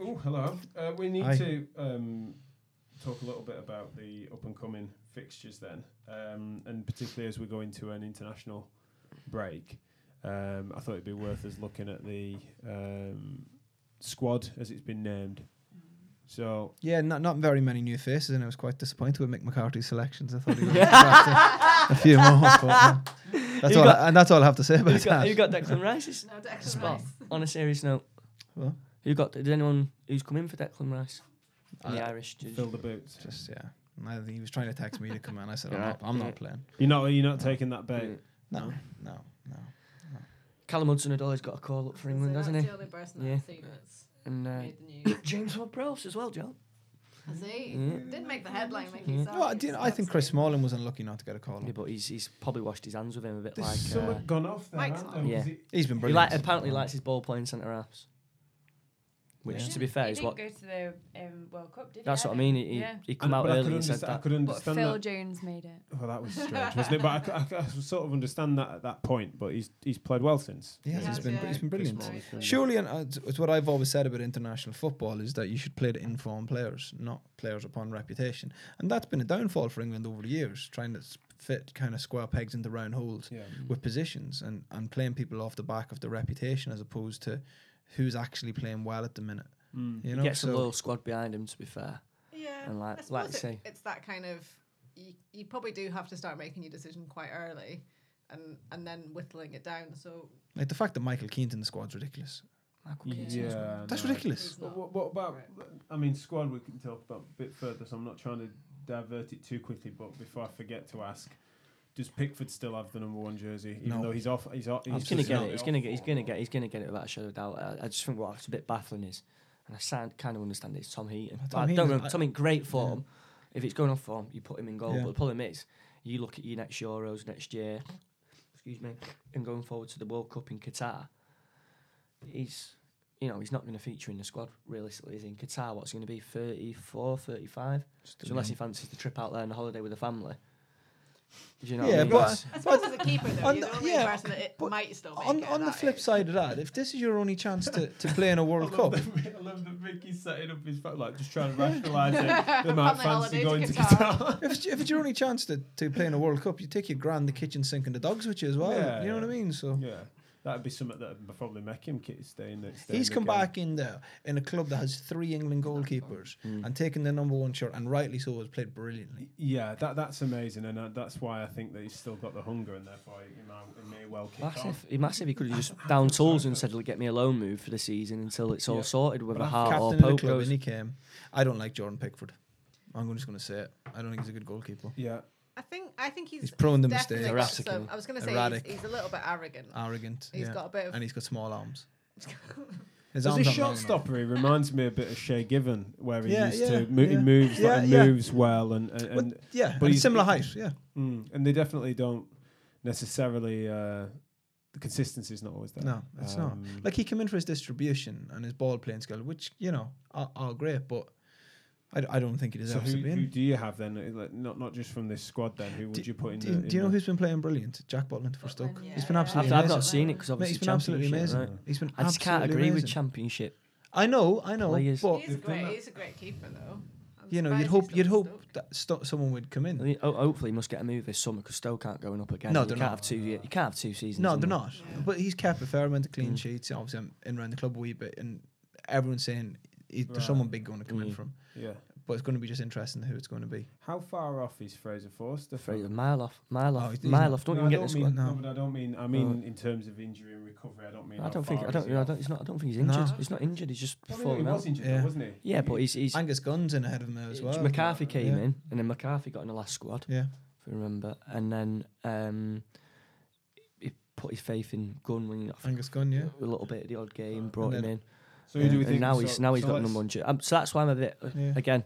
Oh, hello. Uh, we need Hi. to um, talk a little bit about the up and coming fixtures then, um, and particularly as we go into an international break. Um, I thought it'd be worth us looking at the um, squad as it's been named. So Yeah, not not very many new faces, and I was quite disappointed with Mick McCarthy's selections. I thought he would have a few more. But, uh, that's You all, got- I, and that's all I have to say about Who's got, that. who got Declan Rice's No, Declan spot? Rice. On a serious note, What? who got? Did anyone who's come in for Declan Rice? In the Uh, Irish. Did fill the boots. Just yeah, I he was trying to text me to come in. I said, I'm Yeah. not, I'm Yeah. not playing. You're not. You're not taking that bait. No, no, no. Callum Hudson-Odoi's got a call up for England, So hasn't that's he? the only person Yeah. I've seen that's And uh, made the news. James Ward-Prowse as well, Joe. Has he? Yeah. Didn't make the headline, make Yeah. you Well, do you know, I think Chris Smalling was unlucky not to get a call. Yeah, but he's he's probably washed his hands with him a bit There's like. some Uh, gone off there. Mike's haven't Yeah. He's been he brilliant. like, apparently likes his ball playing centre halves. Which, Yeah. to be fair, he is didn't what. go to the um, World Cup, did he? That's what I mean. He, he, yeah. he come And- out I early could and said understand, I that. could But understand Phil that. Jones made it. Well, that was strange, wasn't it? But I, c- I c- I sort of understand that at that point. But he's he's played well since. Yes, He he's has, been yeah. he's been brilliant. Chris Smalling. Surely, and uh, it's- it's what I've always said about international football is that you should play to informed players, not players upon reputation. And that's been a downfall for England over the years, trying to s- fit kind of square pegs into round holes Yeah. with positions and, and playing people off the back of their reputation as opposed to who's actually playing well at the minute. Mm. You He know, gets a so loyal squad behind him, to be fair. Yeah. And like- I suppose like it- say- it's that kind of you, you probably do have to start making your decision quite early and and then whittling it down. So like the fact that Michael Keane's in the squad's ridiculous. Michael Yeah. Keaton as well. Yeah, That's no. ridiculous. He's But not. what, what about? Right. I mean, squad we can talk about a bit further. So I'm not trying to divert it too quickly. But before I forget to ask, does Pickford still have the number one jersey? Even No. though he's off, he's off. He's He's gonna get it. He's gonna get. He's gonna get. He's gonna get it without a shadow of doubt. I, I just think what's a bit baffling is, and I sound, kind of understand it, it's Tom Heaton. Tom But I don't is- know. I- Tom in great form. If it's going off form, you put him in goal. Yeah. But the problem is, you look at your next Euros next year. Excuse me, and going forward to the World Cup in Qatar. He's, you know, he's not going to feature in the squad realistically. Is he? in Qatar? What's he going to be 34, 35? So unless he fancies the trip out there on a holiday with the family. Do you know? what I Yeah, mean? but- It's- I suppose as a keeper though, on you're the- the only yeah, person that it but might still make On it on the flip age. side of that, if this is your only chance to, to play in a World I Cup, love, that, I love that Vicky's setting up his phone, like just trying to rationalise it. The On amount the fancy going to Qatar. Qatar. if it's, if it's your only chance to, to play in a World Cup, you take your grand, the kitchen sink, and the dogs with you as well. Yeah, you know yeah. what I mean? So yeah, that'd be something that would probably make him ki- stay in the. Stay he's in come game. back in there in a club that has three England goalkeepers Mm. and taken the number one shirt, and rightly so, has played brilliantly. Yeah, that that's amazing, and uh, that's why I think that he's still got the hunger, and therefore he, might, he may well kick Massive, on. he massive. He could have just down tools and said, "Look, get me a loan move for the season until it's all Yeah. sorted, with But I'm Hart or Captain the Pope club, and he came. I don't like Jordan Pickford. I'm just going to say it. I don't think he's a good goalkeeper. Yeah, I think I think he's He's prone to mistakes. Erratic, some- I was going to say Erratic. he's, he's a little bit arrogant. Arrogant. He's yeah. got a bit of and he's got small arms. His as a arms aren't shot stopper, he reminds me a bit of Shay Given, where he Yeah, used yeah, to mo- he yeah. moves Yeah, like, yeah. moves well, and and, But, yeah, but and he's- similar he- height. Yeah, Mm, and they definitely don't necessarily. Uh, the consistency is not always there. No, it's not. Um, like he came in for his distribution and his ball playing skill, which you know are, are great, but I, d- I don't think he So deserves who, to be who do you have then? uh, Like, not not just from this squad. Then who would Do- you put in? Do, the, you- in do you know the- who's been playing brilliant? Jack Butland for Stoke. yeah. He's been absolutely I've, amazing. I've not seen it because Mate, obviously he's been absolutely championship, amazing. right? He's been I just can't absolutely agree with championship. I know, I know, players. but He's a great he's a great keeper though. I'm You know, you'd hope you'd hope Stoke. that sto- someone would come I in. mean, ho- hopefully, he must get a move this summer because Stoke aren't going up again. No, they're can't not. Have two, ye- you can't have two seasons. No, they're one. not. Yeah. But he's kept a fair amount of clean Mm. sheets. Obviously, I'm in around the club a wee bit, and everyone's saying he, there's someone big going to come in Mm. from. Yeah. But it's going to be just interesting who it's going to be. How far off is Fraser Forster? Afraid from- a mile off, mile Oh, off, he's- mile he's off. Don't No, even I get don't the mean, squad. No. no, but I don't mean. I mean in terms of injury and recovery. I don't mean. I how don't think. I don't. he I don't. He's not. I don't think he's No. injured. He's not injured. He's just I mean, fallen he out. was injured, Yeah. wasn't he? Yeah, but he's. he's Angus Gunn's in ahead of him now as well. McCarthy came Yeah. in, and then McCarthy got in the last squad. Yeah. if you remember, and then um, he put his faith in Gunn when he got Angus Gunn, yeah. a little bit of the odd game, brought him in, So who do we and think? now so- he's now he's so got let's- number one. ju- Um, so that's why I'm a bit Yeah. again,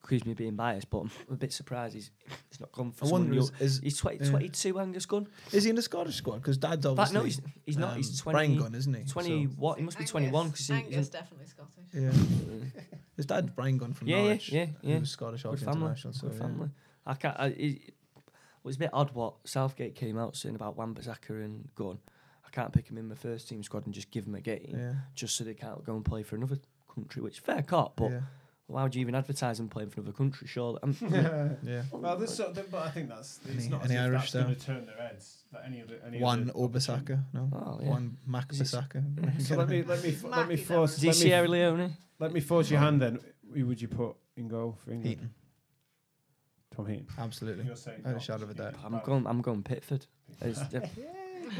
excuse me being biased, but I'm a bit surprised he's he's not gone for I wonder, is, is, He's 20, yeah. 22, Angus Gunn. is he in the Scottish squad? Because Dad's In fact, obviously. no, he's he's not. um, he's Brian Gunn, isn't he? 20 So- what? He must be 21 because he's definitely Scottish. yeah. His dad's Brian Gunn from Yeah, yeah, Norwich. yeah, He yeah. was Scottish good family. international. So good yeah. family. I can't. I, it, it was a bit odd what Southgate came out saying about Wan-Bissaka and Gunn. I can't pick him in my first team squad and just give him a game Yeah. just so they can't go and play for another country, which fair cop, but yeah. why would you even advertise them playing for another country? Surely, um, Yeah. Well, this sort of, but I think that's it's Any- not any as Irish that's going to turn their heads. That any of the any One of the Obasaka, no. Oh, yeah. One Mac Is Basaka. So let me let me let me force is let me, Sierra Leone? let me force your hand then. Who would you put in goal for England? Heaton, Tom Heaton. absolutely. You're saying I had a not. shadow of a doubt. I'm going. I'm going Pitford. His,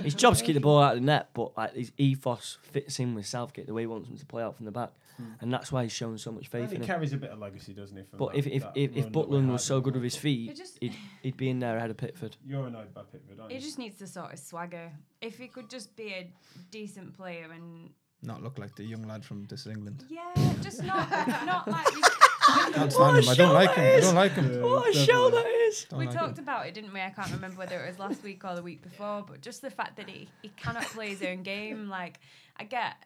his job's to keep the ball out of the net, but like his ethos fits in with Southgate the way he wants him to play out from the back, hmm. and that's why he's shown so much And faith he in him. carries a bit of legacy, doesn't he? But that- if if if, if run that we Butland was so good with his feet, just he'd, he'd be in there ahead of Pitford. You're annoyed by Pitford, aren't you? he just needs to sort his swagger. If he could just be a decent player and Not look like the young lad from This England. yeah, just not not like we, Can't stand him. I don't like him. I don't like him. Yeah, What a show definitely. that is! Oh, don't we like talked him. about it, didn't we? I can't remember whether it was last week or the week before, but just the fact that he, he cannot play his own game. Like, I get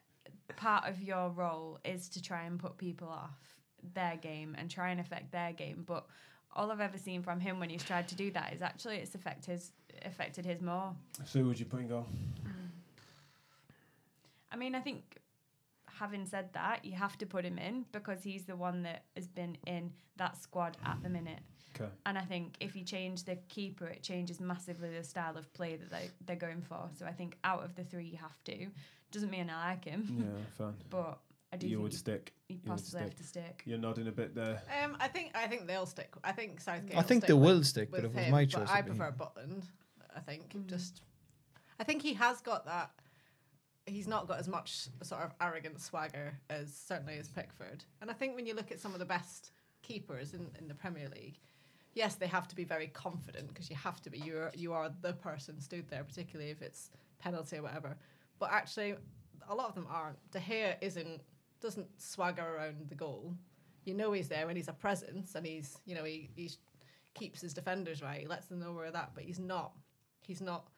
part of your role is to try and put people off their game and try and affect their game, but all I've ever seen from him when he's tried to do that is actually it's affect his, affected his more. So who would you put in goal? I mean, I think having said that, you have to put him in because he's the one that has been in that squad at the minute. Okay. And I think if you change the keeper, it changes massively the style of play that they, they're going for. So I think out of the three, you have to. Doesn't mean I like him, Yeah, fine. but I do You think would you, stick. you would possibly have to stick. You're nodding a bit there. Um, I think I think they'll stick. I think Southgate. I think they stick with- will stick, but with if it was him, my but choice, I prefer him. Butland. I think Mhm. just. I think he has got that. He's not got as much sort of arrogant swagger as certainly as Pickford. And I think when you look at some of the best keepers in, in the Premier League, yes, they have to be very confident because you have to be. You are you are the person stood there, particularly if it's penalty or whatever. But actually, a lot of them aren't. De Gea isn't doesn't swagger around the goal. You know he's there and he's a presence and he's you know he he keeps his defenders right. He lets them know where they're at, but he's not he's not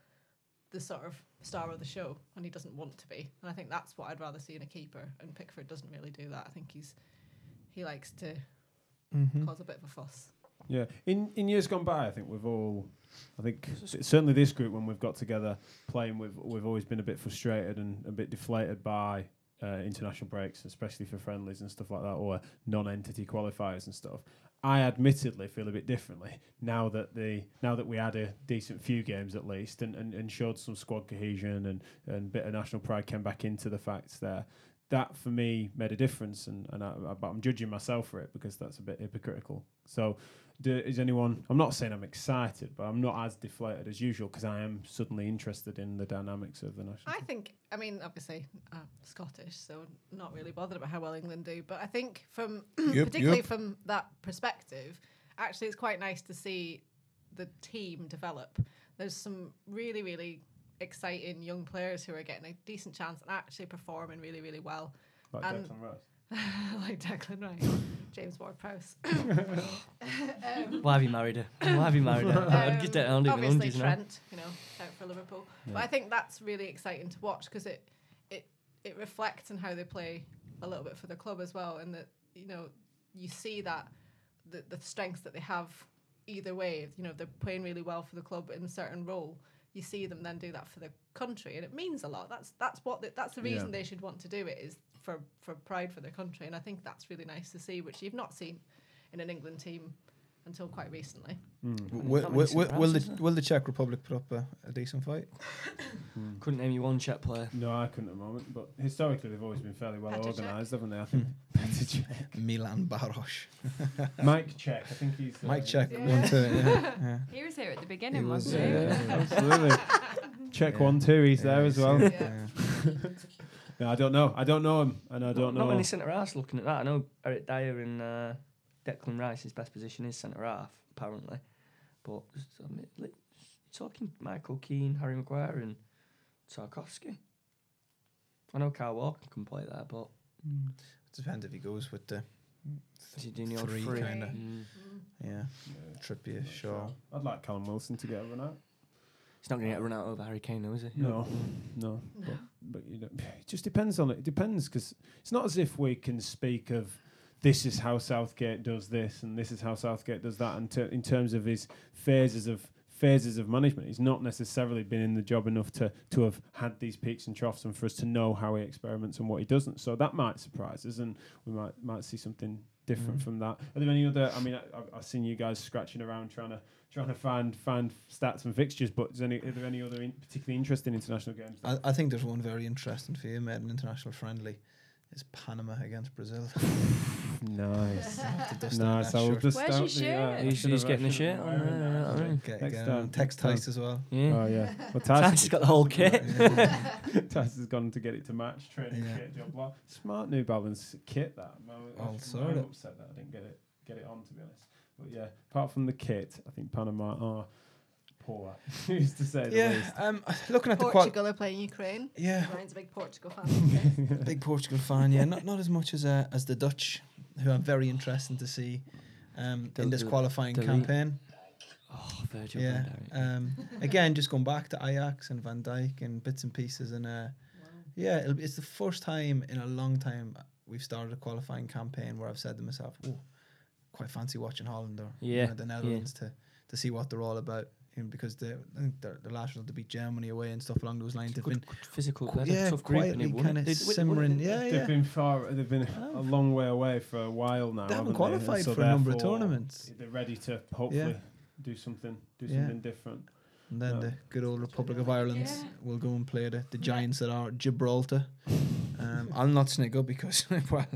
the sort of star of the show and he doesn't want to be. And I think that's what I'd rather see in a keeper. And Pickford doesn't really do that. I think he's he likes to Mhm. cause a bit of a fuss. Yeah, in in years gone by, I think we've all, I think certainly this group when we've got together playing, we've we've always been a bit frustrated and a bit deflated by uh, international breaks, especially for friendlies and stuff like that, or non-entity qualifiers and stuff. I admittedly feel a bit differently now that the now that we had a decent few games at least and, and, and showed some squad cohesion and and bit of national pride came back into the facts there. That for me made a difference, and, and I, I, but I'm judging myself for it because that's a bit hypocritical. So do, is anyone? I'm not saying I'm excited, but I'm not as deflated as usual because I am suddenly interested in the dynamics of the national. I team. think, I mean, obviously, uh, Scottish, so not really bothered about how well England do. But I think, from Yep, particularly yep. from that perspective, actually, it's quite nice to see the team develop. There's some really, really exciting young players who are getting a decent chance and actually performing really, really well, like and- Declan Rice. like Declan Rice, James Ward-Prowse. um, Why have you married her? Why have you married her? I'd get that on obviously hundreds now. Trent, you know, out for Liverpool. Yeah. But I think that's really exciting to watch because it it it reflects on how they play a little bit for the club as well, and that you know you see that the the strengths that they have either way. You know, if they're playing really well for the club in a certain role. You see them then do that for the country, and it means a lot. That's that's what the, that's the Yeah. reason they should want to do it is for for pride for their country, and I think that's really nice to see, which you've not seen in an England team until quite recently. Mm. Will, Not will, many will, will, the, will the Czech Republic put up a, a decent fight? Mm. Couldn't name you one Czech player. No, I couldn't at the moment, but historically they've always been fairly well Petr Cech. organised, haven't they? I think Petr Cech. Milan Baros. Mike Check, I think he's uh, Mike Czech, Yeah. one, two. Yeah, yeah. He was here at the beginning, He was, wasn't Yeah, he? yeah, absolutely. Check Yeah. one, two. He's Yeah, there as he's- well. Yeah. yeah. I don't know. I don't know him, and I don't not, know. Not many centre halves looking at that. I know Eric Dier and uh, Declan Rice, his best position is centre half, apparently. But I mean, li- talking Michael Keane, Harry Maguire, and Tarkowski. I know Kyle Walker can play that, but it Depends if he goes with the is he doing the old Three three? kinda. Mm. yeah Yeah, Trippier, not Shaw. sure. I'd like Callum Wilson to get a run out. He's not going to get run out of Harry Kane, though, is he? No, no. But, but you know, it just depends on it. It depends because it's not as if we can speak of this is how Southgate does this and this is how Southgate does that. And ter- in terms of his phases of phases of management, he's not necessarily been in the job enough to to have had these peaks and troughs and for us to know how he experiments and what he doesn't. So that might surprise us, and we might might see something different Mhm. from that. Are there any other? I mean, I, I've, I've seen you guys scratching around trying to trying to find find stats and fixtures, but is any, are there any other in, particularly interesting international games? I, I think there's one very interesting for you, mate, an international friendly. It's Panama against Brazil. Nice. Have to dust nice. that I will just Where's your out the, uh, shirt? I He's- should he's getting the shirt on there, that, yeah, I. Get, Next get time, on. Text Tice as well. Yeah. Oh yeah. Well, Ty's Taz, got the whole kit. Yeah. Taz has gone to get it to match training Yeah. kit job. lot. Smart New Balance kit. That. I'm, All I'm sorted. upset that I didn't get it get it on to be honest. But yeah, apart from the kit, I think Panama are poor. Who's to say Yeah, least? um, looking at the qual- Portugal are playing Ukraine. yeah, Ryan's a big Portugal fan. big Portugal fan. Yeah, not not as much as uh, as the Dutch, who I'm very interested to see um, in this qualifying the league. campaign. Oh, Virgil Yeah, van Dijk. um, again, just going back to Ajax and Van Dijk and bits and pieces, and uh, yeah, it'll be, it's the first time in a long time we've started a qualifying campaign where I've said to myself, "Oh, quite fancy watching Holland or you know, the Netherlands to to see what they're all about." You know, because they, I think they're, the last result to beat Germany away and stuff along those lines. They've good, been physical. qu- they had a yeah, tough they quietly won it. kind of They- they won it, simmering. didn't they? Yeah, They've yeah. been far. They've been a oh. long way away for a while now. They haven't haven't qualified And for a number of tournaments. They're ready to hopefully do something. Do Yeah. something different. And then No. the good old Republic of Ireland Yeah. will go and play the, the giants that are Gibraltar. Um, I'll not snigger because, well,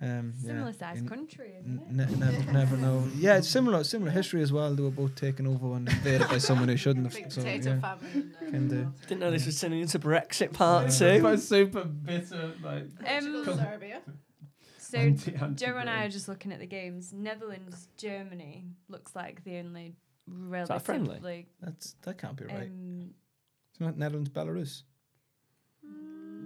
um, Similar yeah, sized country, isn't it? ne- never, never know. Yeah, it's similar, similar history as well. They were both taken over and invaded by someone who shouldn't have. So, potato yeah. famine. uh, Can do. Didn't know this was turning into Brexit part Super, two. super bitter. Like Um, Serbia. So anti- anti- Joe and I are just looking at the games. Netherlands, Germany looks like the only that friendly? relatively. That's that can't be right. Um, It's not Netherlands, Belarus.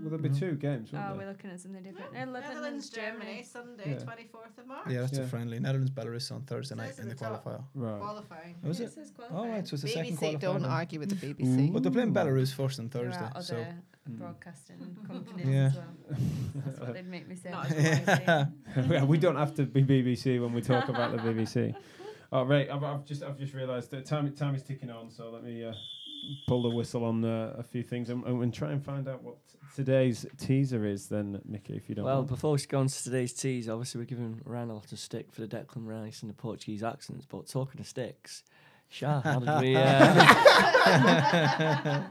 Will there be two games? oh, there? we're looking at something different. No, Netherlands, Netherlands, Germany, Germany. Sunday, Yeah. 24th of March. Yeah, that's Yeah. the friendly. Netherlands, Belarus on Thursday night Says in the the top. qualifier. Right. Qualifying. Was Yeah, it? says Oh, qualifying. right. So it's the second BBC, qualifier. don't then. argue with the BBC. But they're playing Belarus first on There Thursday. are So other Mm. broadcasting companies Yeah. as well. That's what they'd make me say. Not as Yeah. Yeah, we don't have to be BBC when we talk about the BBC. Oh, right. I've, I've just I've just realised that time time is ticking on. So let me uh, pull the whistle on uh, a few things and, and try and find out what today's teaser is. Then, Mickey, if you don't. Well, mind. before we go on to today's tease, obviously we're giving Ryan a lot of stick for the Declan Rice and the Portuguese accents. But talking of sticks, Shah, how did we? Uh,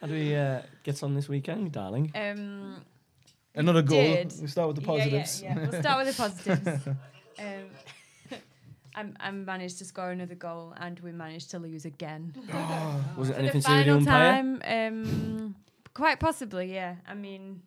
how do we uh, get on this weekend, darling? Um, Another goal. did. We start with the Yeah, yeah, positives. Yeah, We'll start with the positives. um, I'm, I managed to score another goal, and we managed to lose again. Was it anything the to do with the final umpire? time, um, quite possibly, yeah. I mean,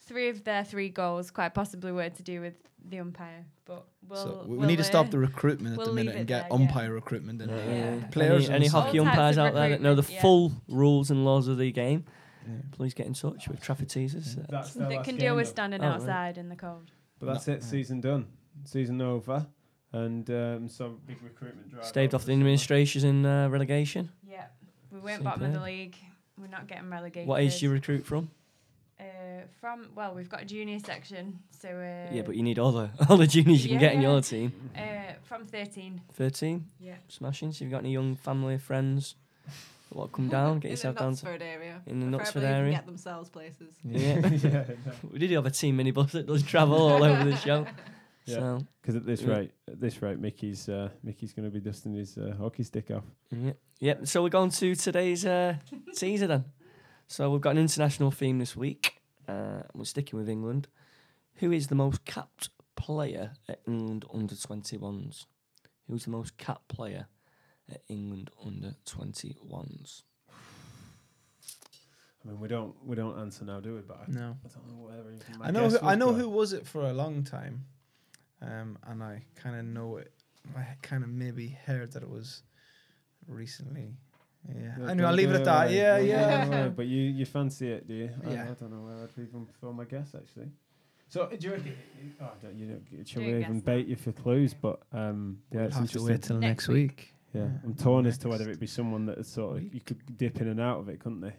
three of their three goals quite possibly were to do with the umpire, but we'll. so we, we we'll, need to stop uh, the recruitment at we'll the minute and get there, umpire recruitment. Yeah, there. yeah, Yeah. yeah. Players Any, any hockey umpires out there that know the yeah. full rules and laws of the game, Yeah. please get in touch with Trafford Teasers. Uh, that's that can deal with though. standing Oh, right. outside in the cold. But that's No. it. Season done. Season over. And um, so big recruitment drive. Staved off the summer. administrations in uh, relegation. Yeah, we went bottom of the league. We're not getting relegated. What age do you recruit from? Uh, from well, we've got a junior section, so uh, yeah, but you need all the all the juniors you can get in your team. uh, from thirteen. Thirteen, Yeah. smashing. So you've got any young family friends that want to come down, get yourself down to Knutsford area. in the Knutsford Preferably even area. Get themselves places. Yeah. yeah, no. we did have a team minibus that does travel all over the show. Yeah. So Because at this Yeah. rate, at this rate, Mickey's uh, Mickey's going to be dusting his uh, hockey stick off. yeah, yep. So we're going to today's uh, teaser then. So we've got an international theme this week. Uh, we're sticking with England. Who is the most capped player at England under 21s? Who's the most capped player at England under 21s? I mean, we don't we don't answer now, do we? But I, No. I don't know where even my I know. Who, I know who was it for a long time, um, and I kind of know it. I kind of maybe heard that it was recently. Yeah. Yeah, anyway, I'll leave it at that. away, Yeah, go yeah. away. But you you fancy it, do you? I, Yeah. I don't know where I'd even throw my guess actually. So do you reckon? Oh, I don't, you know, shall Do we your even bait now. you for clues? But um, yeah, We'll it's have to interesting. wait till Next next week. week. Yeah, Yeah, I'm torn as to whether it be someone that is sort of you could dip in and out of it, couldn't they?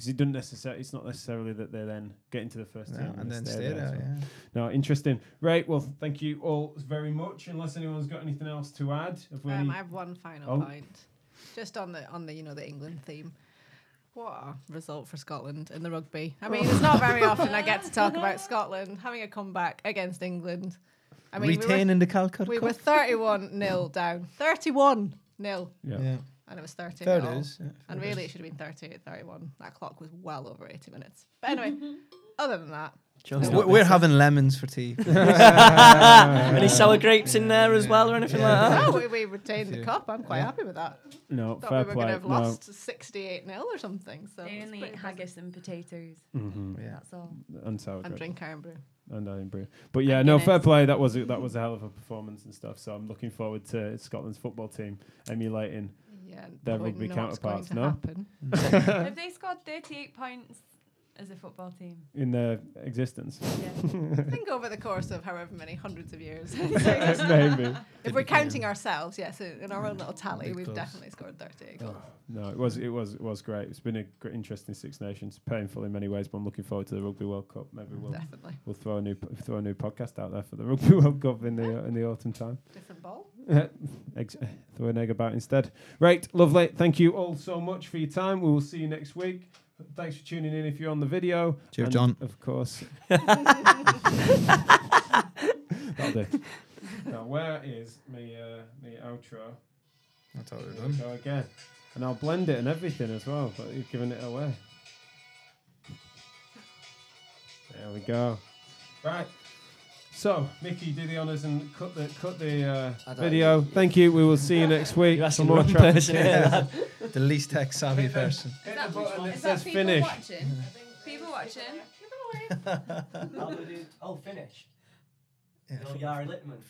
Because it doesn't necessarily. It's not necessarily that they then get into the first No, team and they then stay stay there. so- Yeah. No, interesting. Right. Well, thank you all very much. Unless anyone's got anything else to add, have we? Um, any- I have one final Oh. point, just on the on the you know the England theme. What a result for Scotland in the rugby. I mean, it's not very often I get to talk about Scotland having a comeback against England. I mean, we were, Retaining the Calcutta we were 31 nil down. 31 nil, yeah. Yeah. And it was 30 Fair nil. it is. Yeah, And fair it really, it is. should have been 38 31. That clock was well over 80 minutes. But anyway, other than that, Just We're, we're having lemons for tea. Any sour grapes in there as well or anything like that? no, we, we retained the cup. I'm quite Yeah. happy with that. No, Thought fair we were going to have no. lost 68 nil or something. So They it's only eat impressive. haggis and potatoes. Mhm. yeah. That's all. And sour and grapes. drink Irn-Bru. and Irn-Bru. But yeah, no, Guinness. fair play. That was a, that was a hell of a performance and stuff. So I'm looking forward to Scotland's football team emulating. Yeah, Their probably rugby not what's going counterparts, to no? happen. Have they scored 38 points as a football team? in their existence. Yeah. I think over the course of however many hundreds of years, Maybe. if we're counting ourselves, yes, in our own little tally, Big we've close. definitely scored 38 goals. Oh, no, it was it was it was great. It's been a great, interesting Six Nations. Painful in many ways, but I'm looking forward to the Rugby World Cup. Maybe we'll Definitely. we'll throw a new p- throw a new podcast out there for the Rugby World Cup in the uh, in the autumn time. Different ball. Ex- throw an egg about instead. Right, lovely. Thank you all so much for your time. We will see you next week. Thanks for tuning in if you're on the video. Cheers, And John. Of course. That'll do. Now, where is me, uh, me outro? That's all we're done. go again. And I'll blend it and everything as well, but you've given it away. There we go. Right. So, Mickey, do the honours and cut the cut the uh, I don't- video. Thank you. We will see you next week. You're asking more the wrong person here, The least tech savvy person. Hit the button that Is says that people finish. watching? People watching? I'll do- Oh, finish. Yeah. Oh, Yari Littman.